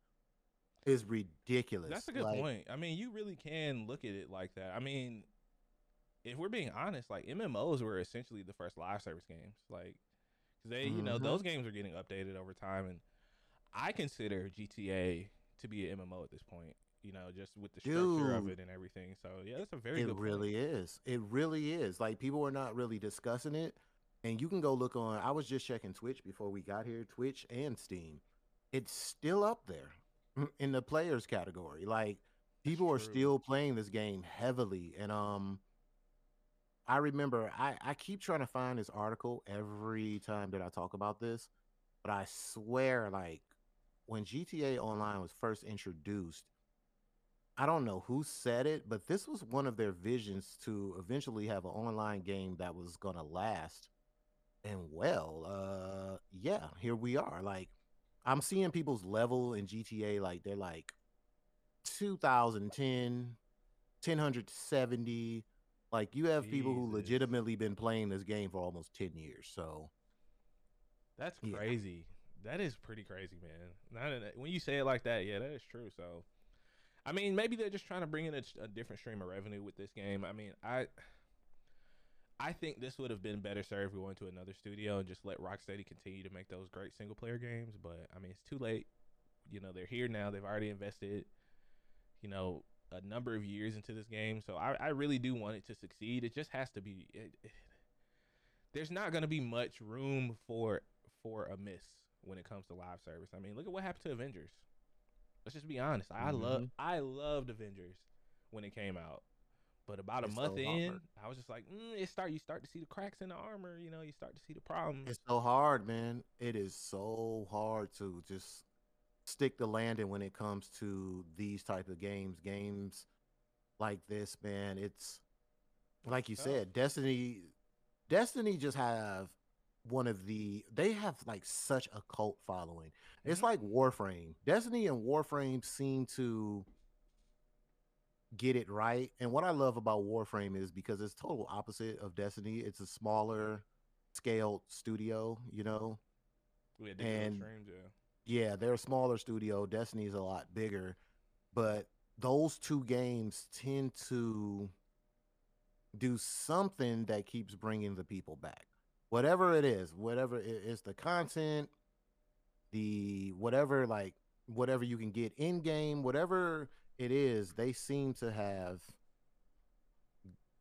is ridiculous. That's a good Like, point. I mean, you really can look at it like that. I mean, if we're being honest, like MMOs were essentially the first live service games. Like, 'cause they, you know, those mm-hmm. games are getting updated over time, and I consider GTA to be an MMO at this point. You know, just with the structure of it and everything. So yeah, that's a very It good. point. really is. It really is. Like people are not really discussing it. And you can go look on I was just checking Twitch before we got here, Twitch and Steam. It's still up there in the players category. Like people are still playing this game heavily. And um I remember I, I keep trying to find this article every time that I talk about this, but I swear like when GTA Online was first introduced, I don't know who said it, but this was one of their visions to eventually have an online game that was gonna last. And well, uh yeah, here we are. Like I'm seeing people's level in GTA like they're like 2010, 1070. Like you have people who legitimately been playing this game for almost 10 years. So That's Yeah. crazy. That is pretty crazy, man. That- when you say it like that, yeah, that is true. So, I mean, maybe they're just trying to bring in a, a different stream of revenue with this game. I mean, I, I think this would have been better served We went to another studio and just let Rocksteady continue to make those great single player games. But I mean, it's too late. You know, they're here now. They've already invested, you know, a number of years into this game. So I, I really do want it to succeed. It just has to be. It, it- there's not going to be much room for for a miss when it comes to live service. I mean, look at what happened to Avengers. Let's just be honest. I love Mhm. I loved Avengers when it came out, but about a month so in. I was just like, mm, it start you start to see the cracks in the armor. You know, you start to see the problems. It's so hard, man. It is so hard to just stick the landing when it comes to these type of games. Games like this, man. It's like you tough. said, Destiny. Destiny just have one of the. They have like such a cult following. It's Mhm. like Warframe. Destiny and Warframe seem to get it right. And what I love about Warframe is because it's total opposite of Destiny. It's a smaller scale studio, you know. We had and- streams, yeah. Yeah, they're a smaller studio. Destiny's a lot bigger, but those two games tend to do something that keeps bringing the people back. Whatever it is, whatever it is the content, the whatever like whatever you can get in game, whatever it is, they seem to have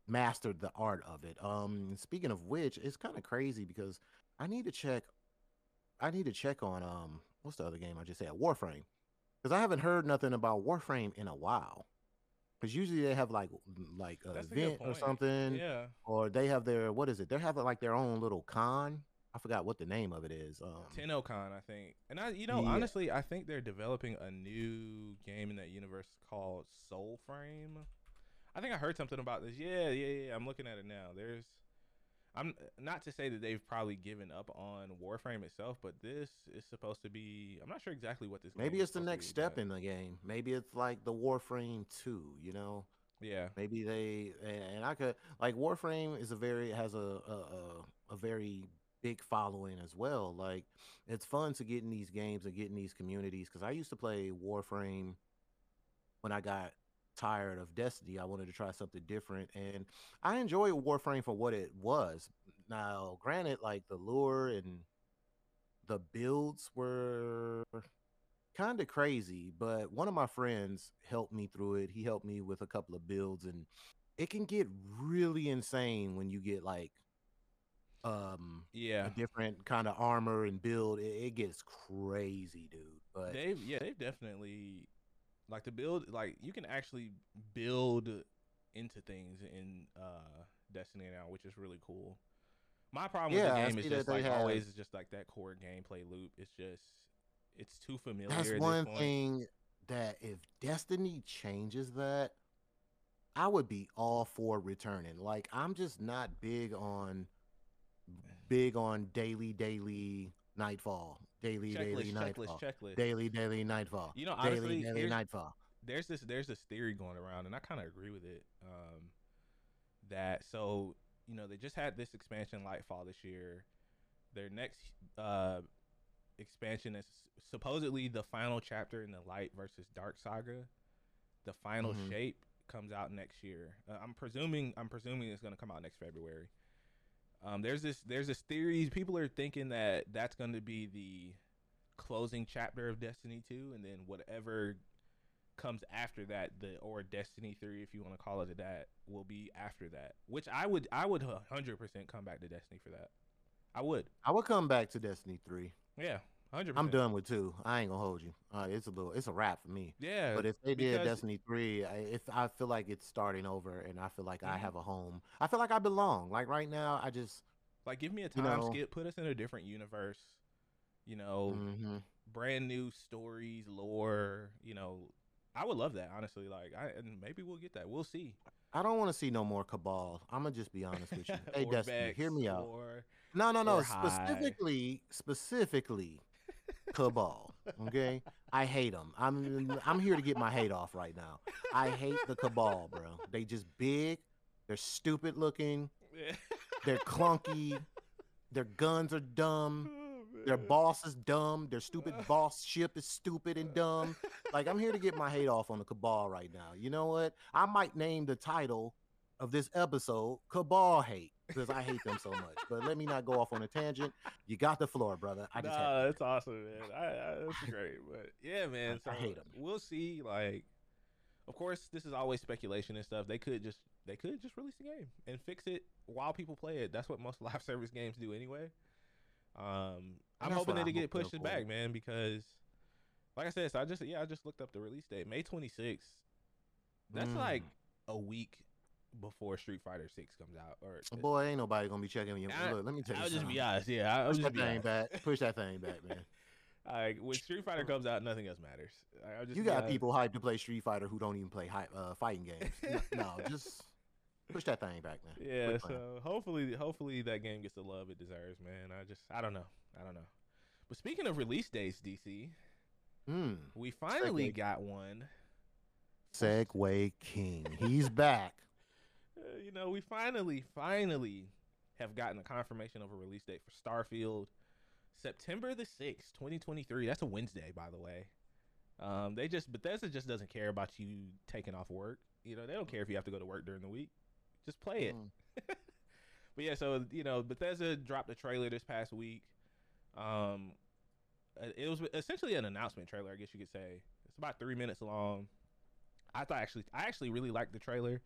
mastered the art of it. Um speaking of which, it's kind of crazy because I need to check I need to check on um what's the other game I just said Warframe because I haven't heard nothing about Warframe in a while. Because usually they have like like an That's a good event or something, Yeah. or they have their what is it? They're having like their own little con. I forgot what the name of it is. Um, TennoCon, I think. And I you know, Yeah. honestly, I think they're developing a new game in that universe called Soulframe. I think I heard something about this. Yeah, yeah, yeah. I'm looking at it now. There's I'm not to say that they've probably given up on Warframe itself, but this is supposed to be I'm not sure exactly what this maybe it's the next be, step but in the game. Maybe it's like the Warframe two. You know, Yeah. maybe they and I could like Warframe is a very has a a, a, a very big following as well. Like it's fun to get in these games and get in these communities because I used to play Warframe when I got tired of Destiny. I wanted to try something different, and I enjoy Warframe for what it was. Now, granted, like the lure and the builds were kind of crazy, but one of my friends helped me through it. He helped me with a couple of builds, and it can get really insane when you get like um Yeah. a different kind of armor and build. It, it gets crazy, dude. But They've yeah, they've definitely like to build like you can actually build into things in uh Destiny now, which is really cool. My problem Yeah, with the game is just like have- always is just like that core gameplay loop. It's just it's too familiar. That's one thing that if Destiny changes that, I would be all for returning. Like I'm just not big on big on daily, daily nightfall, daily, daily Checklist, nightfall, checklist, checklist. daily, daily nightfall, You know, honestly, daily, daily nightfall. there's this there's this theory going around, and I kind of agree with it. Um, that so you know they just had this expansion Lightfall this year. Their next uh expansion is supposedly the final chapter in the Light versus Dark saga. The final Mhm. shape comes out next year. Uh, I'm presuming I'm presuming it's going to come out next February. Um, there's this there's this theory. People are thinking that that's going to be the closing chapter of Destiny 2, and then whatever comes after that, the or Destiny 3, if you want to call it that, will be after that. Which I would I would 100 percent come back to Destiny for that. I would. I would come back to Destiny three. Yeah, 100. I'm done with two. I ain't gonna hold you. Uh, it's a little, it's a wrap for me. Yeah, But if they did Destiny three, I, if I feel like it's starting over, and I feel like I Mhm. have a home. I feel like I belong. Like right now, I just, like give me a you time know- skip, put us in a different universe. You know, mhm. brand new stories, lore. You know, I would love that honestly. Like, I and maybe we'll get that. We'll see. I don't want to see no more Cabal. I'm gonna just be honest with you. Hey, Destiny, hear me out. or- No, no, no. Specifically, specifically, Cabal. Okay, I hate them. I'm, I'm here to get my hate off right now. I hate the Cabal, bro. They just big. They're stupid looking. They're clunky. Their guns are dumb. Oh, their boss is dumb. Their stupid boss ship is stupid and dumb. Like I'm here to get my hate off on the Cabal right now. You know what? I might name the title of this episode Cabal Hate because I hate them so much. But let me not go off on a tangent. You got the floor, brother. I just nah, that's awesome, man. I, I, that's great, but yeah, man. So I them. We'll see. Like, of course, this is always speculation and stuff. They could just they could just release the game and fix it while people play it. That's what most live service games do anyway. Um, I'm hoping that they get pushed pull. back, man, because like I said, so I just yeah, I just looked up the release date, May 26th. That's Mm. like a week before Street Fighter Six comes out. Or Boy, ain't nobody gonna be checking you. I- Look, let me tell you I'll just be honest. Yeah, I'll Push just that be thing honest. back. Push that thing back, man. Like when Street Fighter comes out, nothing else matters. Just You got honest. people hyped to play Street Fighter who don't even play uh, fighting games. No, just push that thing back, man. Yeah, so hopefully, hopefully that game gets the love it deserves, man. I just, I don't know, I don't know. But speaking of release dates, DC, Hmm. we finally Segue. got one. Segue King. He's back. Uh, you know, we finally, finally have gotten a confirmation of a release date for Starfield, September the sixth, twenty twenty three. That's a Wednesday, by the way. Um, they just Bethesda just doesn't care about you taking off work. You know, they don't care if you have to go to work during the week. Just play it. Mm. But yeah, so you know, Bethesda dropped a trailer this past week. Um, uh, it was essentially an announcement trailer, I guess you could say. It's about three minutes long. I thought actually, I actually really liked the trailer.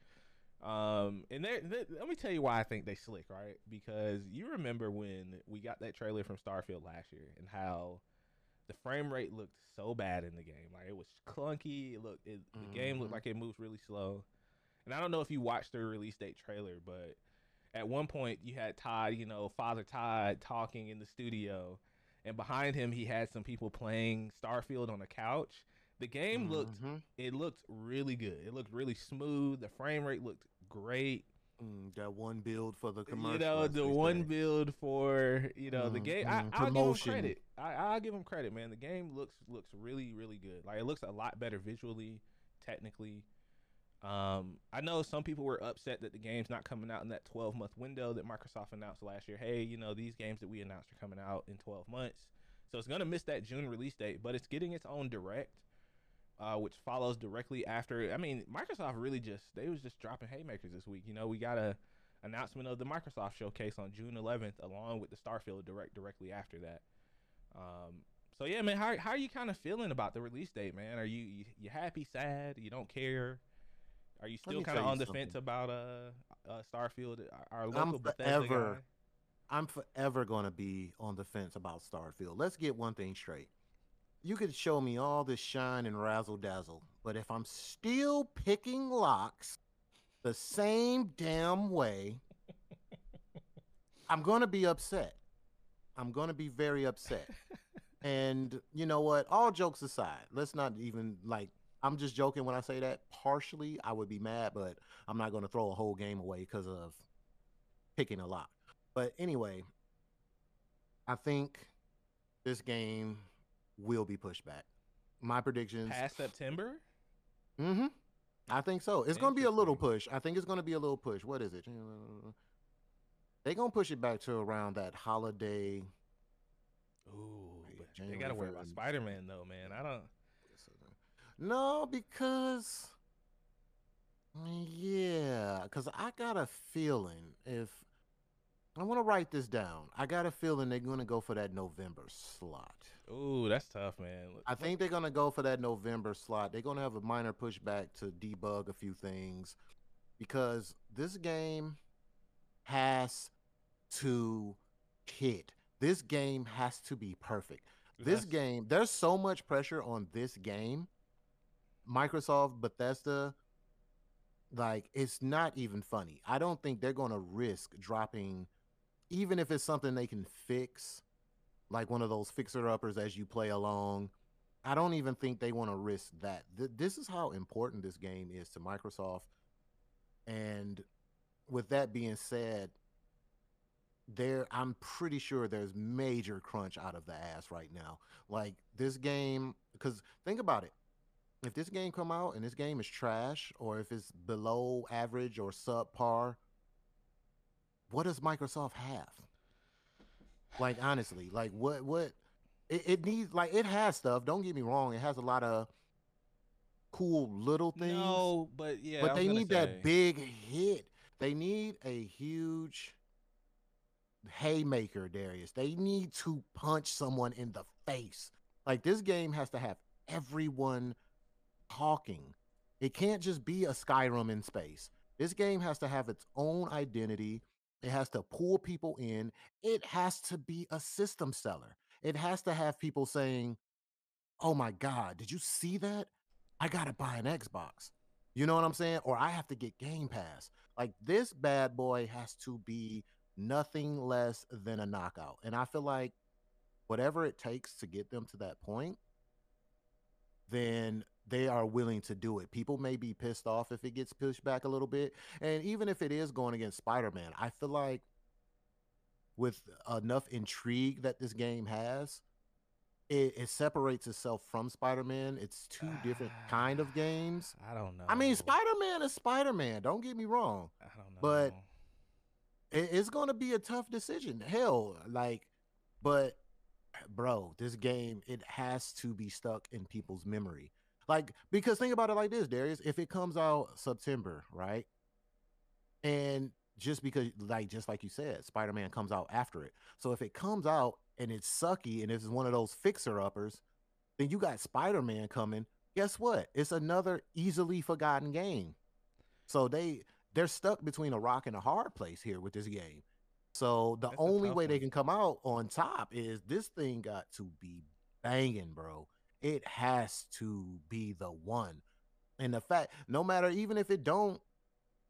Um, and there- let me tell you why I think they slick, right? Because you remember when we got that trailer from Starfield last year and how the frame rate looked so bad in the game. Like it was clunky. It looked, it, the game looked like it moves really slow. And I don't know if you watched the release date trailer, but at one point you had Todd, you know, Father Todd talking in the studio, and behind him he had some people playing Starfield on a couch. The game looked Mhm. it looked really good. It looked really smooth. The frame rate looked great. Mm, that one build for the commercial. You know, the one say. build for you know the Mm, game. I, mm, I'll give promotion. him credit. I, I'll give him credit, man. The game looks looks really really good. Like it looks a lot better visually, technically. Um, I know some people were upset that the game's not coming out in that 12 month window that Microsoft announced last year. Hey, you know these games that we announced are coming out in 12 months, so it's gonna miss that June release date. But it's getting its own direct, uh, which follows directly after. I mean, Microsoft really just they was just dropping haymakers this week. You know, we got a announcement of the Microsoft showcase on June 11th, along with the Starfield direct directly after that. Um, so yeah, man, how how are you kind of feeling about the release date, man? Are you you, you happy, sad, you don't care? Are you still kind of on the fence about uh, uh Starfield? Our, our I'm local Bethesda forever- guy? I'm forever going to be on the fence about Starfield. Let's get one thing straight. You could show me all this shine and razzle dazzle, but if I'm still picking locks the same damn way, I'm gonna be upset. I'm gonna be very upset. and you know what? All jokes aside, let's not even like. I'm just joking when I say that. Partially, I would be mad, but I'm not gonna throw a whole game away because of picking a lock. But anyway, I think this game will be pushed back. My predictions. Past September? Mm-hmm. I think so. It's gonna be a little push. I think it's gonna be a little push. What is it? They gonna push it back to around that holiday. Ooh, but they gotta worry about Spider Man though, man. I don't. No, because yeah, because I got a feeling if I want to write this down, I got a feeling they're gonna go for that November slot. Ooh, that's tough, man. I think they're gonna go for that November slot. They're gonna have a minor pushback to debug a few things because this game has to hit. This game has to be perfect. This game, there's so much pressure on this game. Microsoft, Bethesda, like it's not even funny. I don't think they're going to risk dropping, even if it's something they can fix, like one of those fixer uppers as you play along. I don't even think they want to risk that. Th- this is how important this game is to Microsoft. And with that being said, there I'm pretty sure there's major crunch out of the ass right now. Like this game because think about it. If this game come out and this game is trash or if it's below average or subpar, what does Microsoft have? Like honestly, like what what it, it needs like it has stuff, don't get me wrong, it has a lot of cool little things. No, but yeah. But they need say. that big hit. They need a huge haymaker, Darius. They need to punch someone in the face. Like this game has to have everyone talking. It can't just be a Skyrim in space. This game has to have its own identity. It has to pull people in. It has to be a system seller. It has to have people saying, Oh my God, did you see that? I got to buy an Xbox. You know what I'm saying? Or I have to get Game Pass. Like this bad boy has to be nothing less than a knockout. And I feel like whatever it takes to get them to that point, then they are willing to do it. People may be pissed off if it gets pushed back a little bit. And even if it is going against Spider Man, I feel like with enough intrigue that this game has, it, it separates itself from Spider Man. It's two different kind of games. I don't know. I mean, Spider Man is Spider Man. Don't get me wrong. I don't know. But it's going to be a tough decision. Hell, like, but bro, this game it has to be stuck in people's memory. Like, because think about it like this, Darius. If it comes out September, right, and just because, like, just like you said, Spider Man comes out after it. So if it comes out and it's sucky and it's one of those fixer uppers, then you got Spider Man coming. Guess what? It's another easily forgotten game. So they they're stuck between a rock and a hard place here with this game. So the That's only way one. they can come out on top is this thing got to be banging, bro. It has to be the one. And the fact, no matter even if it don't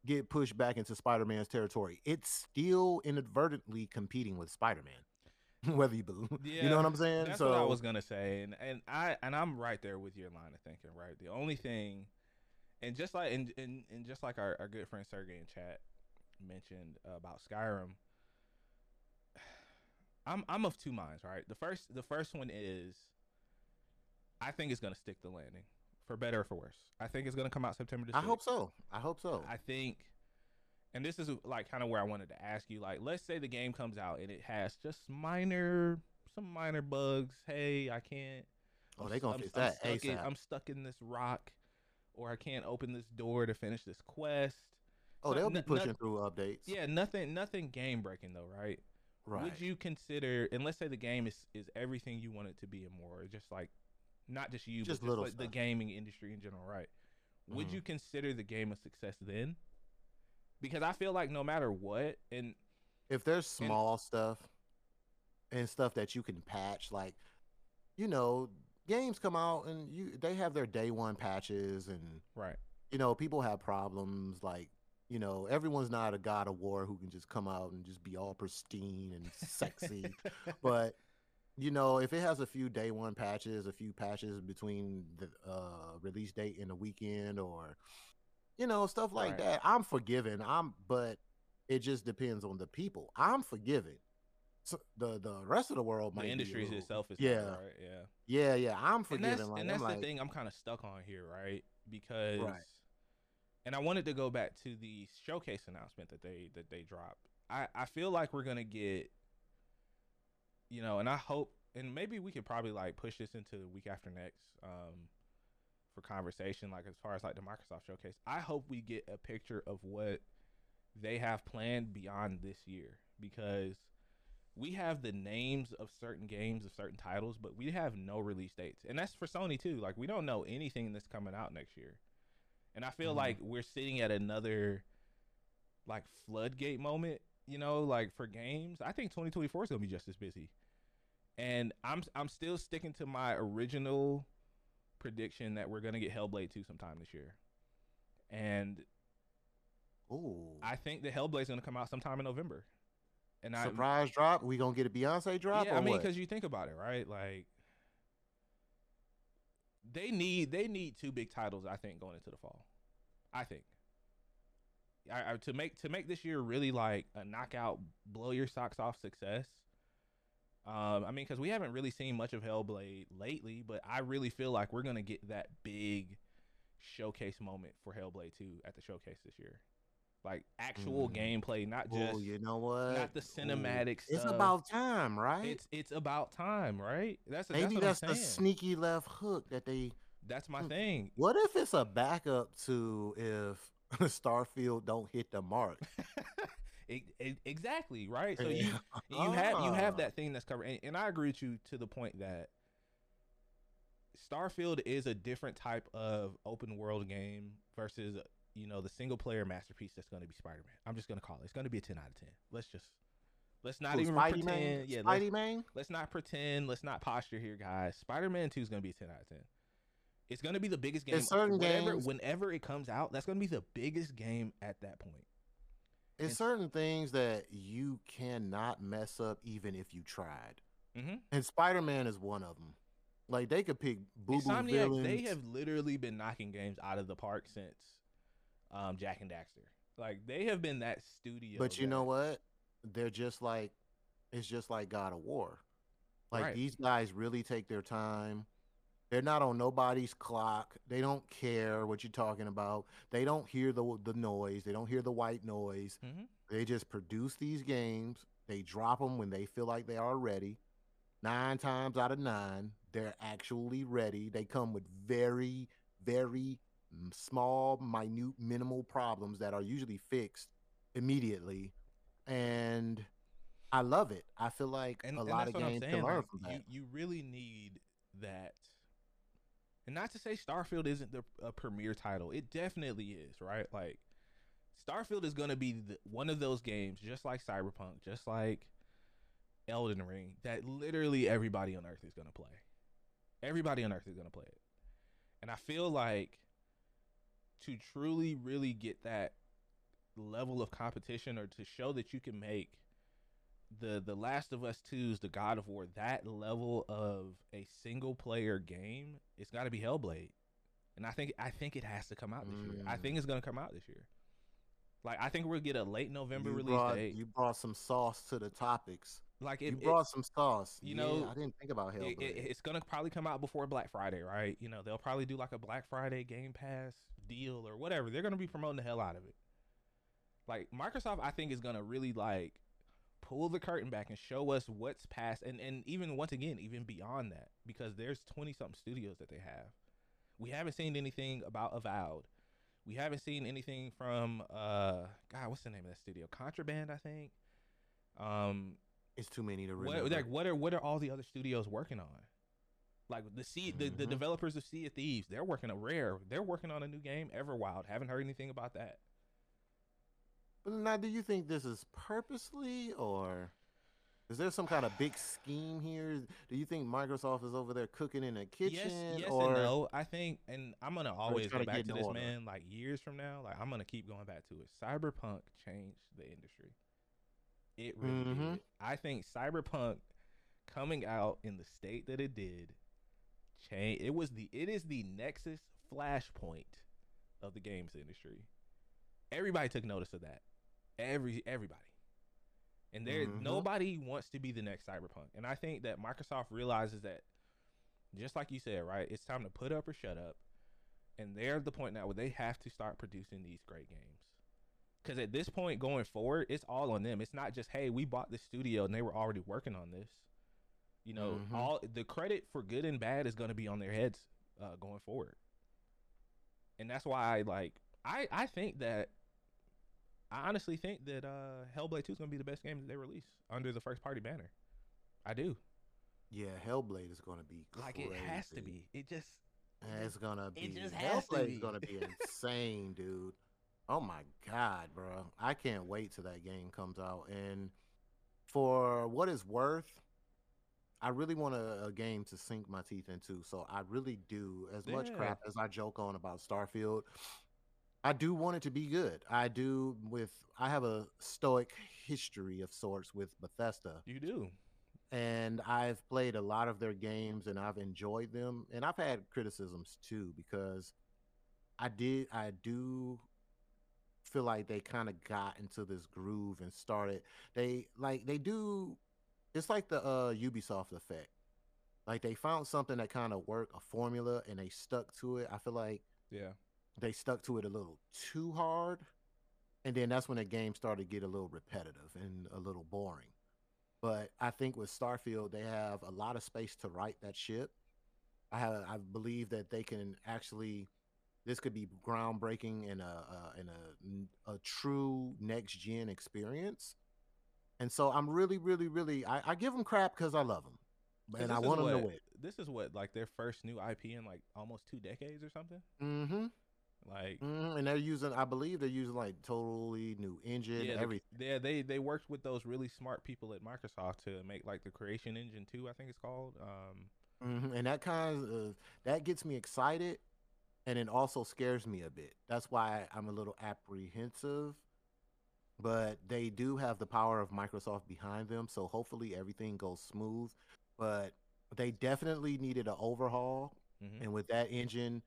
get pushed back into Spider-Man's territory, it's still inadvertently competing with Spider-Man. Whether you believe, yeah, you know what I'm saying. That's so, what I was gonna say, and and I and I'm right there with your line of thinking. Right, the only thing and just like and, and, and just like our, our good friend Sergey in chat mentioned about Skyrim, I'm I'm of two minds, right? The first the first one is I think it's gonna stick the landing, for better or for worse. I think it's gonna come out September. I hope so. I hope so. I think, and this is like kind of where I wanted to ask you. Like, let's say the game comes out and it has just minor, some minor bugs. Hey, I can't. Oh, they gonna I'm, fix that I'm stuck, in, I'm stuck in this rock or I can't open this door to finish this quest. Oh, they'll be pushing through updates. Yeah, nothing, nothing game breaking though, right? Right. Would you consider, and let's say the game is is everything you want it to be and more, just like not just you, just but just like the gaming industry in general, right? Would mm-hmm. you consider the game a success then? Because I feel like no matter what, and if there's small and, stuff and stuff that you can patch, like you know, games come out and you they have their day one patches and right. You know, people have problems like you know, everyone's not a God of War who can just come out and just be all pristine and sexy. but you know, if it has a few day one patches, a few patches between the uh, release date and the weekend, or you know, stuff like Right. that, I'm forgiven. I'm, but it just depends on the people. I'm forgiven. So the the rest of the world might the industry little- itself is yeah. right? Yeah. Yeah, yeah, I'm and that's, like, and that's the like, thing I'm kind of stuck on here, right? Because Right. and I wanted to go back to the showcase announcement that they that they dropped. I I feel like we're gonna get, you know, and I hope, and maybe we could probably like push this into the week after next, um, for conversation. Like as far as like the Microsoft showcase, I hope we get a picture of what they have planned beyond this year because we have the names of certain games of certain titles, but we have no release dates. And that's for Sony too. Like we don't know anything that's coming out next year. And I feel Mhm. like we're sitting at another like floodgate moment, you know, like for games. I think 2024 is going to be just as busy. And I'm I'm still sticking to my original prediction that we're going to get Hellblade 2 sometime this year. And ooh, I think that Hellblade is going to come out sometime in November. And I surprise drop. We gonna get a Beyonce drop? yeah, I mean, because you think about it, right? Like they need they need two big titles. I think going into the fall. I think. I, I, to make to make this year really like a knockout, blow your socks off success. Um, I mean, because we haven't really seen much of Hellblade lately, but I really feel like we're gonna get that big showcase moment for Hellblade 2 at the showcase this year. Like actual Mm. gameplay, not just you know what? not the Ooh, cinematic It's about time, right? It's it's about time, right? That's Maybe that's, that's, the sneaky left hook that they. That's my Hmm. thing. What if it's a backup to if Starfield don't hit the mark? Exactly, right? So you you have you Ah. have that thing that's covered, and, and I agree with you to the point that Starfield is a different type of open world game versus you know the single player masterpiece that's going to be Spider Man. I'm just going to call it. It's going to be a ten out of ten. Let's just let's not Who, even Spidey pretend. Man. Yeah, let's, Man. let's not pretend. Let's not posture here, guys. Spider Man Two is going to be a ten out of ten. It's going to be the biggest game. Certain whatever, games- whenever it comes out, that's going to be the biggest game at that point. It's certain things that you cannot mess up even if you tried, Mm-hmm. and Spider Man is one of them. Like they could pick boo boo villains. they have literally been knocking games out of the park since um, Jak and Daxter. Like they have been that studio. But you know what? They're just like it's just like God of War. Like Right. these guys really take their time. They're not on nobody's clock. They don't care what you're talking about. They don't hear the the noise. They don't hear the white noise. Mhm. They just produce these games. They drop them when they feel like they are ready. Nine times out of nine, they're actually ready. They come with very, very mm, small, minute, minimal problems that are usually fixed immediately. And I love it. I feel like and, a and lot of games saying, can learn like, from you, that. you really need that. And not to say Starfield isn't the a premier title. It definitely is, right? Like Starfield is going to be the, one of those games, just like Cyberpunk, just like Elden Ring, that literally everybody on Earth is going to play. Everybody on Earth is going to play it. And I feel like to truly, really get that level of competition or to show that you can make the the Last of Us 2's the God of War that level of a single player game, it's got to be Hellblade. And I think I think it has to come out this year. I Mm. think it's going to come out this year. Like I think we'll get a late November You release brought, date. you brought some sauce to the topics. like you it, it- brought some sauce. you Yeah, know, I didn't think about it- Hellblade. it- it's gonna probably come out before Black Friday, right? You know, they'll probably do like a Black Friday Game Pass deal or whatever. They're gonna be promoting the hell out of it. Like Microsoft, I think is gonna really like pull the curtain back and show us what's past, and and even once again, even beyond that, because there's twenty something studios that they have. We haven't seen anything about Avowed. We haven't seen anything from uh God, what's the name of that studio? Contraband, I think. Um, it's too many to what like what are what are all the other studios working on? Like the sea the, the Mhm. developers of Sea of Thieves, they're working a rare. They're working on a new game, Everwild. Haven't heard anything about that. But now, do you think this is purposely or Is there some kind of big scheme here? Do you think Microsoft is over there cooking in a kitchen? Yes, yes or and no. I think, and I'm gonna always go back to this, order? man. Like years from now, like I'm gonna keep going back to it. Cyberpunk changed the industry. It really Mhm. did. I think Cyberpunk coming out in the state that it did, change. It was the. It is the nexus flashpoint of the games industry. Everybody took notice of that. Every everybody. And there Mhm. nobody wants to be the next cyberpunk. And I think that Microsoft realizes that just like you said, right? It's time to put up or shut up. And they're at the point now where they have to start producing these great games. Cuz at this point going forward, it's all on them. It's not just, "Hey, we bought this studio and they were already working on this." You know, Mhm. all the credit for good and bad is going to be on their heads uh, going forward. And that's why I like I I think that I honestly think that uh Hellblade 2 is going to be the best game that they release under the first party banner. I do. Yeah, Hellblade is gonna be Like it has to be. It just It's gonna be. It just has to Hellblade be. is gonna be insane, dude. Oh my god, bro! I can't wait till that game comes out. And for what it's worth, I really want a, a game to sink my teeth into. So I really do. As much crap as I joke on about Starfield, I do want it to be good. I do. With I have a stoic history of sorts with Bethesda you do. and I've played a lot of their games and I've enjoyed them and I've had criticisms too because I did I do feel like they kind of got into this groove and started they like they do it's like the uh Ubisoft effect like they found something that kind of worked a formula and they stuck to it I feel like Yeah. They stuck to it a little too hard and then that's when the game started to get a little repetitive and a little boring. But i think with starfield they have a lot of space to right that ship. I have i believe that they can actually this could be groundbreaking in a, a in a a true next gen experience. And so i'm really really really i, I give them crap because i love them and i want them to win. This is what like their first new IP in like almost 2 decades or something. mm-hmm Like Mhm, and they're using, I believe they're using like totally new engine, yeah, everything. yeah, they they worked with those really smart people at Microsoft to make like the Creation Engine too, I think it's called. Um hmm And that kind of that gets me excited, and it also scares me a bit. That's why I'm a little apprehensive. But they do have the power of Microsoft behind them, so hopefully everything goes smooth. But they definitely needed an overhaul, mhm. and with that engine,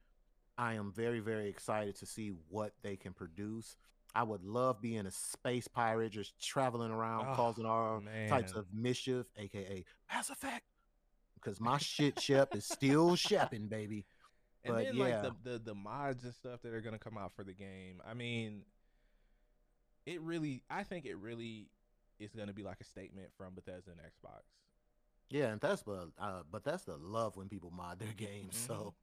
I am very very excited to see what they can produce. I would love being a space pirate, just traveling around, Oh, causing all types of mischief, aka Mass Effect, because my shit ship is still shepping, baby. And But then yeah. like the, the the mods and stuff that are gonna come out for the game. I mean, it really. I think it really is gonna be like a statement from Bethesda and Xbox. Yeah, and that's but uh, but that's the love when people mod their games. Mhm. So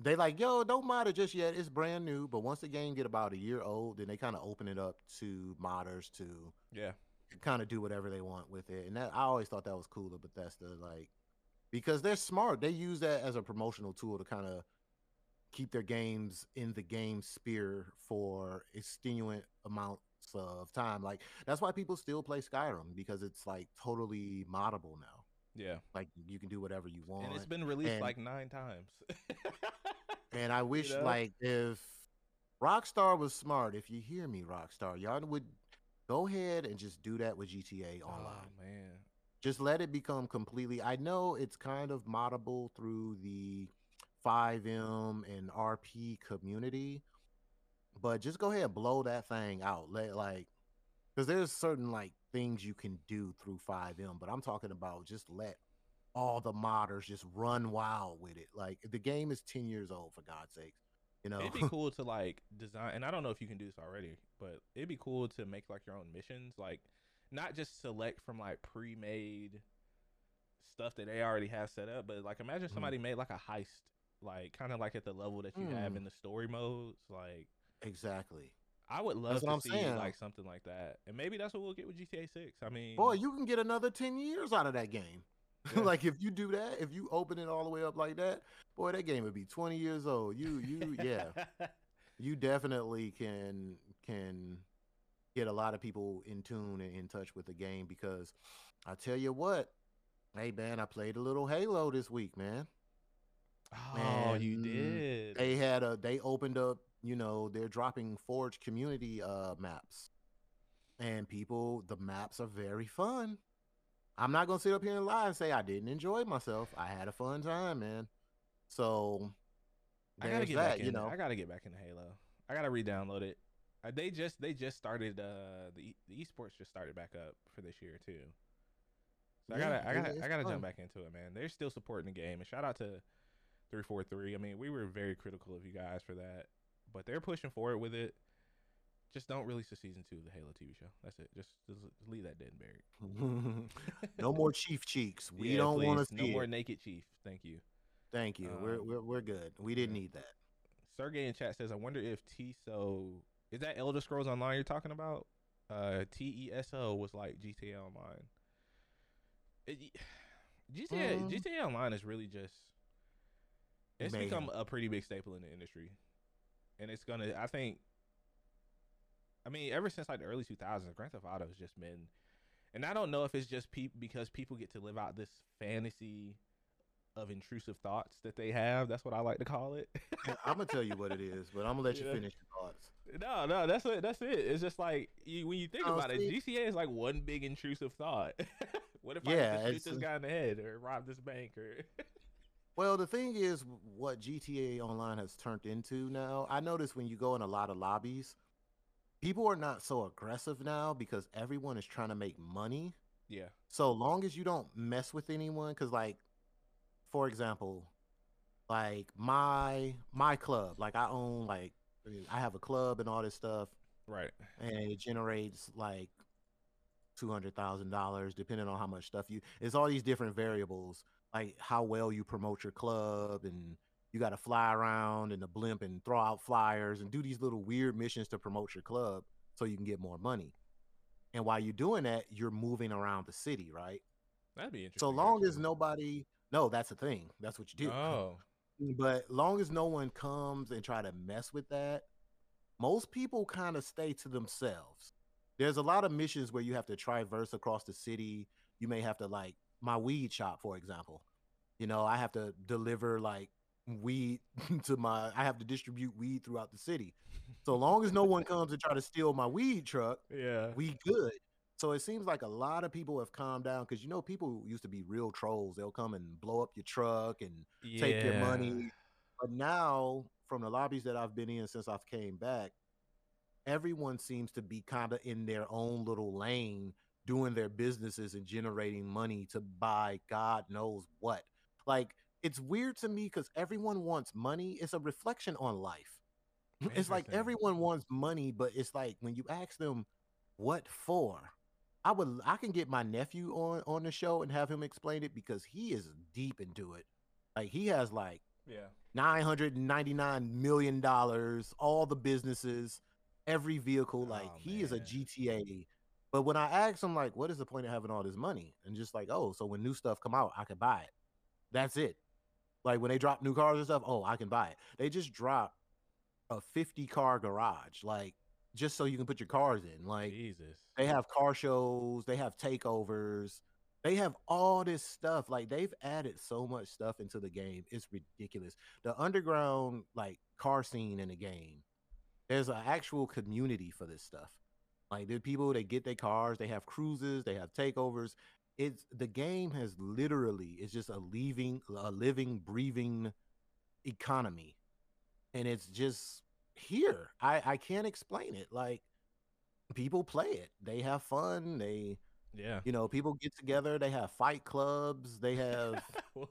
they like, yo, don't mod it just yet. It's brand new. But once the game get about a year old, then they kind of open it up to modders to Yeah, kind of do whatever they want with it. And that I always thought that was cool of Bethesda, like because they're smart. They use that as a promotional tool to kind of keep their games in the game sphere for extenuant amounts of time. Like that's why people still play Skyrim because it's like totally moddable now. Yeah. Like you can do whatever you want. And it's been released and- like nine times. And I wish know? like if Rockstar was smart, if you hear me, Rockstar, y'all would go ahead and just do that with GTA oh, Online. Oh man. Just let it become completely. I know it's kind of moddable through the FiveM and RP community, but just go ahead and blow that thing out. Let like because there's certain like things you can do through FiveM, but I'm talking about just let all the modders just run wild with it. Like the game is 10 years old for God's sakes. You know, It'd be cool to like design, and I don't know if you can do this already, but it'd be cool to make like your own missions, like not just select from like pre-made stuff that they already have set up, but like imagine Mhm. somebody made like a heist, like kind of like at the level that you have Mm. in the story modes. Like exactly. I would love That's to see saying. like something like that, and maybe that's what we'll get with GTA Six. I mean, Boy, you can get another 10 years out of that game. Yeah. like if you do that, if you open it all the way up like that, boy, that game would be 20 years old. You you yeah. you definitely can can get a lot of people in tune and in touch with the game because I tell you what, hey man, I played a little Halo this week, man. Oh, you mm, did. They had a they opened up, you know, they're dropping Forge community uh maps. And people, the maps are very fun. I'm not gonna sit up here and lie and say I didn't enjoy myself. I had a fun time, man. So I gotta get that, back in. you know. I gotta get back into Halo. I gotta re-download it. Uh, they just they just started uh the the esports just started back up for this year too. So I gotta I gotta I gotta fun. jump back into it, man. They're still supporting the game, and shout out to three four three. I mean, we were very critical of you guys for that, but they're pushing forward with it. Just don't release the season two of the Halo TV show. That's it. Just, just leave that dead and buried. no more chief cheeks. We Yeah, don't want to please. see no more it. naked chief. Thank you. Thank you. we're, Um, we're we're good. We didn't yeah. need that. Sergey in chat says, "I wonder if TSO is that Elder Scrolls Online you're talking about? Uh, T E S O was like GTA Online. It, GTA Mm. GTA Online is really just it's Mayhem. become a pretty big staple in the industry, and it's gonna. I think. I mean, ever since like the early 2000s, Grand Theft Auto has just been, and I don't know if it's just peop because people get to live out this fantasy of intrusive thoughts that they have. That's what I like to call it. I'm gonna tell you what it is, but I'm gonna let you Yeah. finish your thoughts. No, no, that's it. That's it. It's just like you, when you think Oh, about see- it, GTA is like one big intrusive thought. what if I just shoot this guy in the head or rob this bank or? Well, the thing is, what GTA Online has turned into now. I notice when you go in a lot of lobbies, people are not so aggressive now because everyone is trying to make money. yeah, So long as you don't mess with anyone, because like, for example, like my my club, like I own like I have a club and all this stuff, right. and it generates like two hundred thousand dollars, depending on how much stuff you. It's all these different variables, like how well you promote your club, and you got to fly around in the blimp and throw out flyers and do these little weird missions to promote your club so you can get more money. And while you're doing that, you're moving around the city, right? That'd be interesting. So long as nobody, no, that's the thing. That's what you do. Oh, mm, But long as no one comes and try to mess with that, most people kind of stay to themselves. There's a lot of missions where you have to traverse across the city. You may have to like my weed shop, for example. You know, I have to deliver like weed to my I have to distribute weed throughout the city. So long as no one comes and try to steal my weed truck, yeah. we good. So it seems like a lot of people have calmed down because you know people used to be real trolls. They'll come and blow up your truck and take your money. But now, from the lobbies that I've been in since I've came back, everyone seems to be kind of in their own little lane, doing their businesses and generating money to buy God knows what. Like it's weird to me because everyone wants money. It's a reflection on life. It's like everyone wants money, but it's like when you ask them what for, I would I can get my nephew on on the show and have him explain it because he is deep into it. Like he has like Yeah. nine hundred ninety nine million dollars, all the businesses, every vehicle. Like Oh, he is a. GTA. But when I ask him, like, what is the point of having all this money? And just like, oh, so when new stuff come out, I can buy it. That's it. Like when they drop new cars and stuff, oh, I can buy it. They just drop a fifty car garage, like just so you can put your cars in. Like Jesus. they have car shows, they have takeovers, they have all this stuff. Like they've added so much stuff into the game. It's ridiculous. The underground like car scene in the game. There's an actual community for this stuff. Like the people they get their cars, they have cruises, they have takeovers. It's the game has literally it's just a leaving a living, breathing economy. And it's just here. I I can't explain it. Like people play it. They have fun. They, Yeah. you know, people get together. They have fight clubs. They have, what?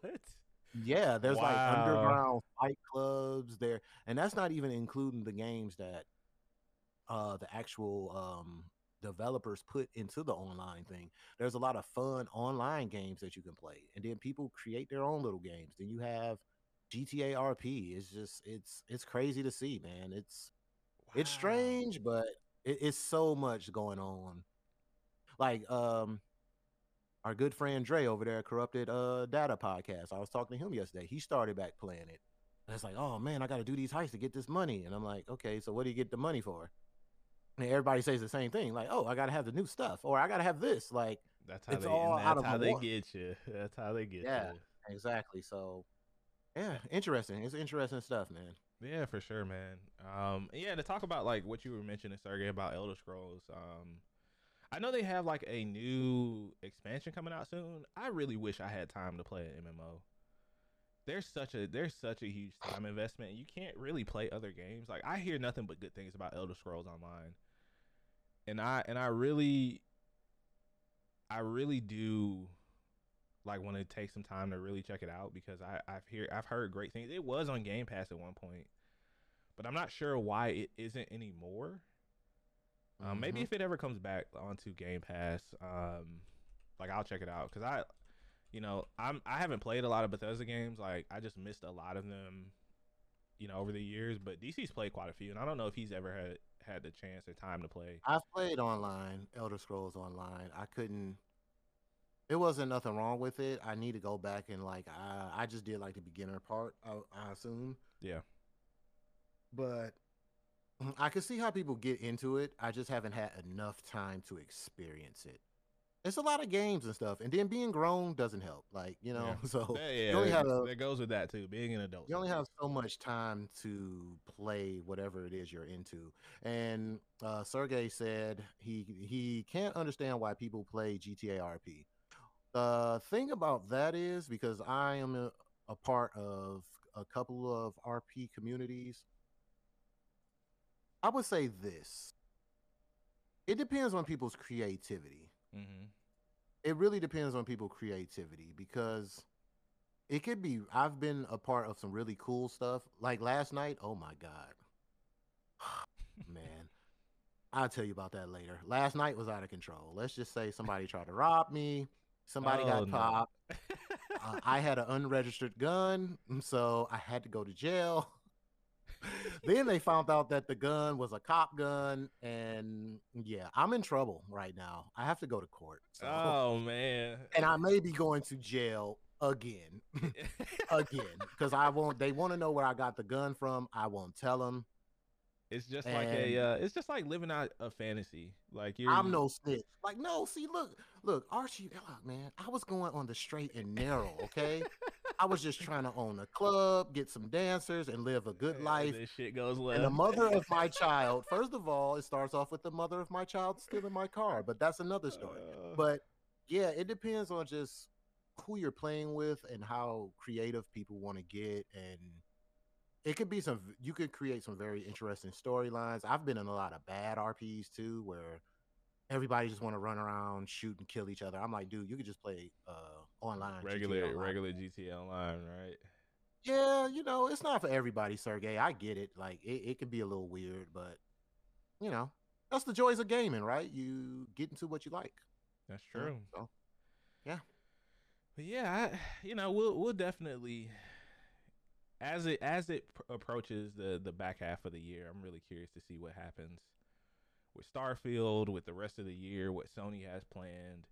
yeah, there's like underground fight clubs there, and that's not even including the games that, uh, the actual um developers put into the online thing. There's a lot of fun online games that you can play, and then people create their own little games. Then you have GTA RP. It's just, it's, it's crazy to see, man. It's, it's strange, but it, it's so much going on. Like um our good friend Dre over there at Corrupted uh Data Podcast. I was talking to him yesterday. He started back playing it. And it's like, oh man, I gotta do these heists to get this money. And I'm like, okay, so what do you get the money for? And everybody says the same thing, like, "Oh, I gotta have the new stuff," or "I gotta have this." Like, That's how It's they. all and out that's of how they get you. That's how they get Yeah. you. exactly. So, yeah, interesting. It's interesting stuff, man. Yeah, for sure, man. Um, yeah, to talk about like what you were mentioning, Sergey, about Elder Scrolls. Um, I know they have like a new expansion coming out soon. I really wish I had time to play an MMO. There's such a there's such a huge time investment. You can't really play other games. Like I hear nothing but good things about Elder Scrolls Online, and I and I really, I really do like want to take some time to really check it out because I I've hear I've heard great things. It was on Game Pass at one point, but I'm not sure why it isn't anymore. Um, maybe Mhm. if it ever comes back onto Game Pass, um, like I'll check it out because I, you know, I'm I haven't played a lot of Bethesda games. Like I just missed a lot of them, you know, over the years. But DC's played quite a few, and I don't know if he's ever had had the chance or time to play. I've played online, Elder Scrolls Online. I couldn't. It wasn't nothing wrong with it. I need to go back and like I I just did like the beginner part. I, I assume, Yeah, but I can see how people get into it. I just haven't had enough time to experience it. It's a lot of games and stuff, and then being grown doesn't help. Like you know, so yeah, yeah you only have that, a, that goes with that too. Being an adult, you only have so much time to play whatever it is you're into. And uh, Sergey said he he can't understand why people play GTA RP. The thing about that is because I am a, a part of a couple of RP communities. I would say this. It depends on people's creativity hmm it really depends on people's creativity because it could be I've been a part of some really cool stuff. Like last night, oh my god. Man. I'll tell you about that later. Last night was out of control. Let's just say somebody tried to rob me. Somebody Oh, got no. popped. Uh, I had an unregistered gun, so I had to go to jail. then they found out that the gun was a cop gun, and yeah, I'm in trouble right now. I have to go to court. So oh man, and I may be going to jail again, again, because I won't. They want to know where I got the gun from. I won't tell them. It's just like a. Uh, it's just like living out a fantasy. Like you're. I'm no snitch. Like, no, see, look, look, Archie, look, man, I was going on the straight and narrow. Okay, I was just trying to own a club, get some dancers, and live a good life. This shit goes left. And the mother of my child. First of all, it starts off with the mother of my child stealing my car, but that's another story. Uh, but yeah, it depends on just who you're playing with and how creative people want to get and it could be some you could create some very interesting storylines. I've been in a lot of bad RPs too where everybody just want to run around, shoot and kill each other. I'm like, dude, you could just play uh online. GTA regular Online. regular GTA Online, right? Yeah, you know, it's not for everybody, Sergey. I get it. Like it, it could be a little weird, but you know, that's the joys of gaming, right? You get into what you like. That's true. So But yeah, I, you know, we'll we'll definitely as it as it pr- approaches the the back half of the year, I'm really curious to see what happens with Starfield, with the rest of the year, what Sony has planned.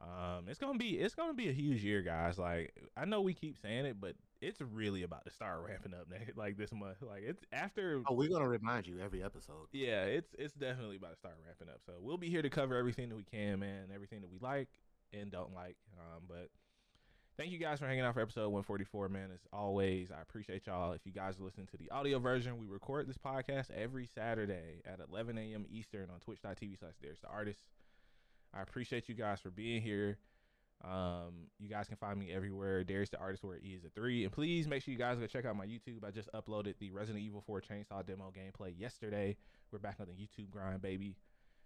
Um, it's gonna be it's gonna be a huge year, guys. Like I know we keep saying it, but it's really about to start ramping up next, like this month. Like it's after Oh, we're gonna remind you every episode. yeah, it's it's definitely about to start ramping up. So we'll be here to cover everything that we can, man, everything that we like and don't like. Um, but thank you guys for hanging out for episode 144, man. As always, I appreciate y'all. If you guys listen to the audio version, we record this podcast every Saturday at 11 a.m. Eastern on twitch.tv slash Darius the artist. I appreciate you guys for being here. Um, you guys can find me everywhere. Darius the artist where E is a three. And please make sure you guys go check out my YouTube. I just uploaded the Resident Evil 4 Chainsaw demo gameplay yesterday. We're back on the YouTube grind, baby.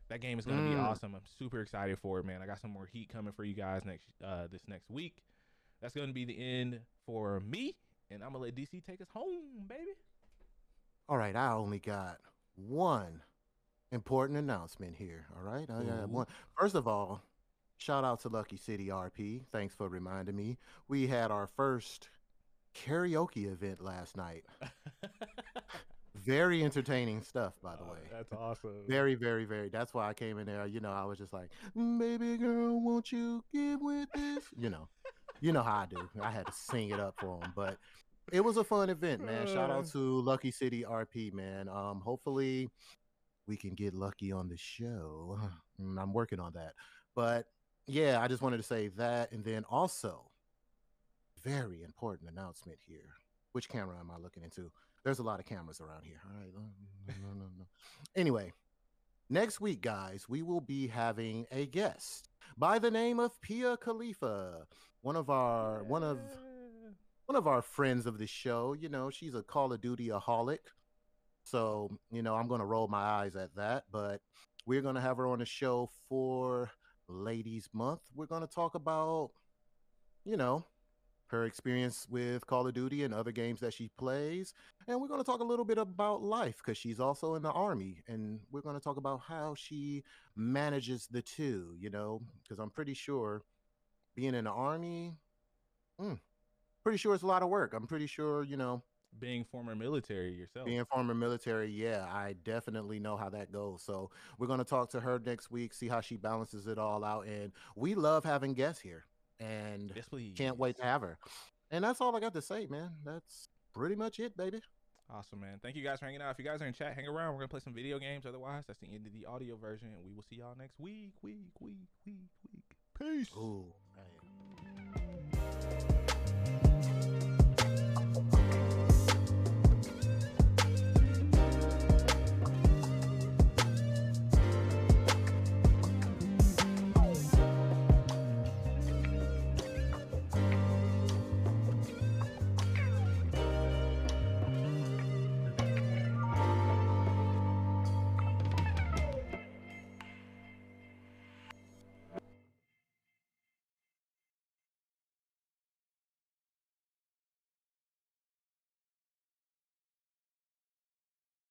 That game is gonna be Mm. awesome. I'm super excited for it, man. I got some more heat coming for you guys next uh this next week. That's gonna be the end for me, and I'm gonna let DC take us home, baby. All right, I only got one important announcement here. All right, I got one. First of all, shout out to Lucky City RP. Thanks for reminding me. We had our first karaoke event last night. Very entertaining stuff, by the Oh, way. that's awesome. Very, very, very. That's why I came in there. You know, I was just like, "Baby girl, won't you get with this?" You know, you know how I do. I had to sing it up for them, but it was a fun event, man. Shout Uh. out to Lucky City RP, man. Um, hopefully, we can get lucky on the show. Mm, I'm working on that. But yeah, I just wanted to say that. And then also, very important announcement here. Which camera am I looking into? There's a lot of cameras around here. All right. No, no, no, no. Anyway, next week, guys, we will be having a guest by the name of Pia Khalifa, one of our one of one of our friends of the show. You know, she's a Call of Duty aholic. So, you know, I'm going to roll my eyes at that, but we're going to have her on the show for Ladies Month. We're going to talk about, you know, her experience with Call of Duty and other games that she plays. And we're going to talk a little bit about life because she's also in the Army. And we're going to talk about how she manages the two, you know, because I'm pretty sure being in the Army, mm, pretty sure it's a lot of work. I'm pretty sure, you know, being former military yourself. Being former military, yeah, I definitely know how that goes. So we're going to talk to her next week, see how she balances it all out. And we love having guests here, and yes, please. can't wait to have her. And that's all I got to say, man. That's pretty much it, baby. Awesome, man. Thank you guys for hanging out. If you guys are in chat, hang around. We're gonna play some video games. Otherwise, that's the end of the audio version, and we will see y'all next week. Week, week, week, week. Peace. Ooh.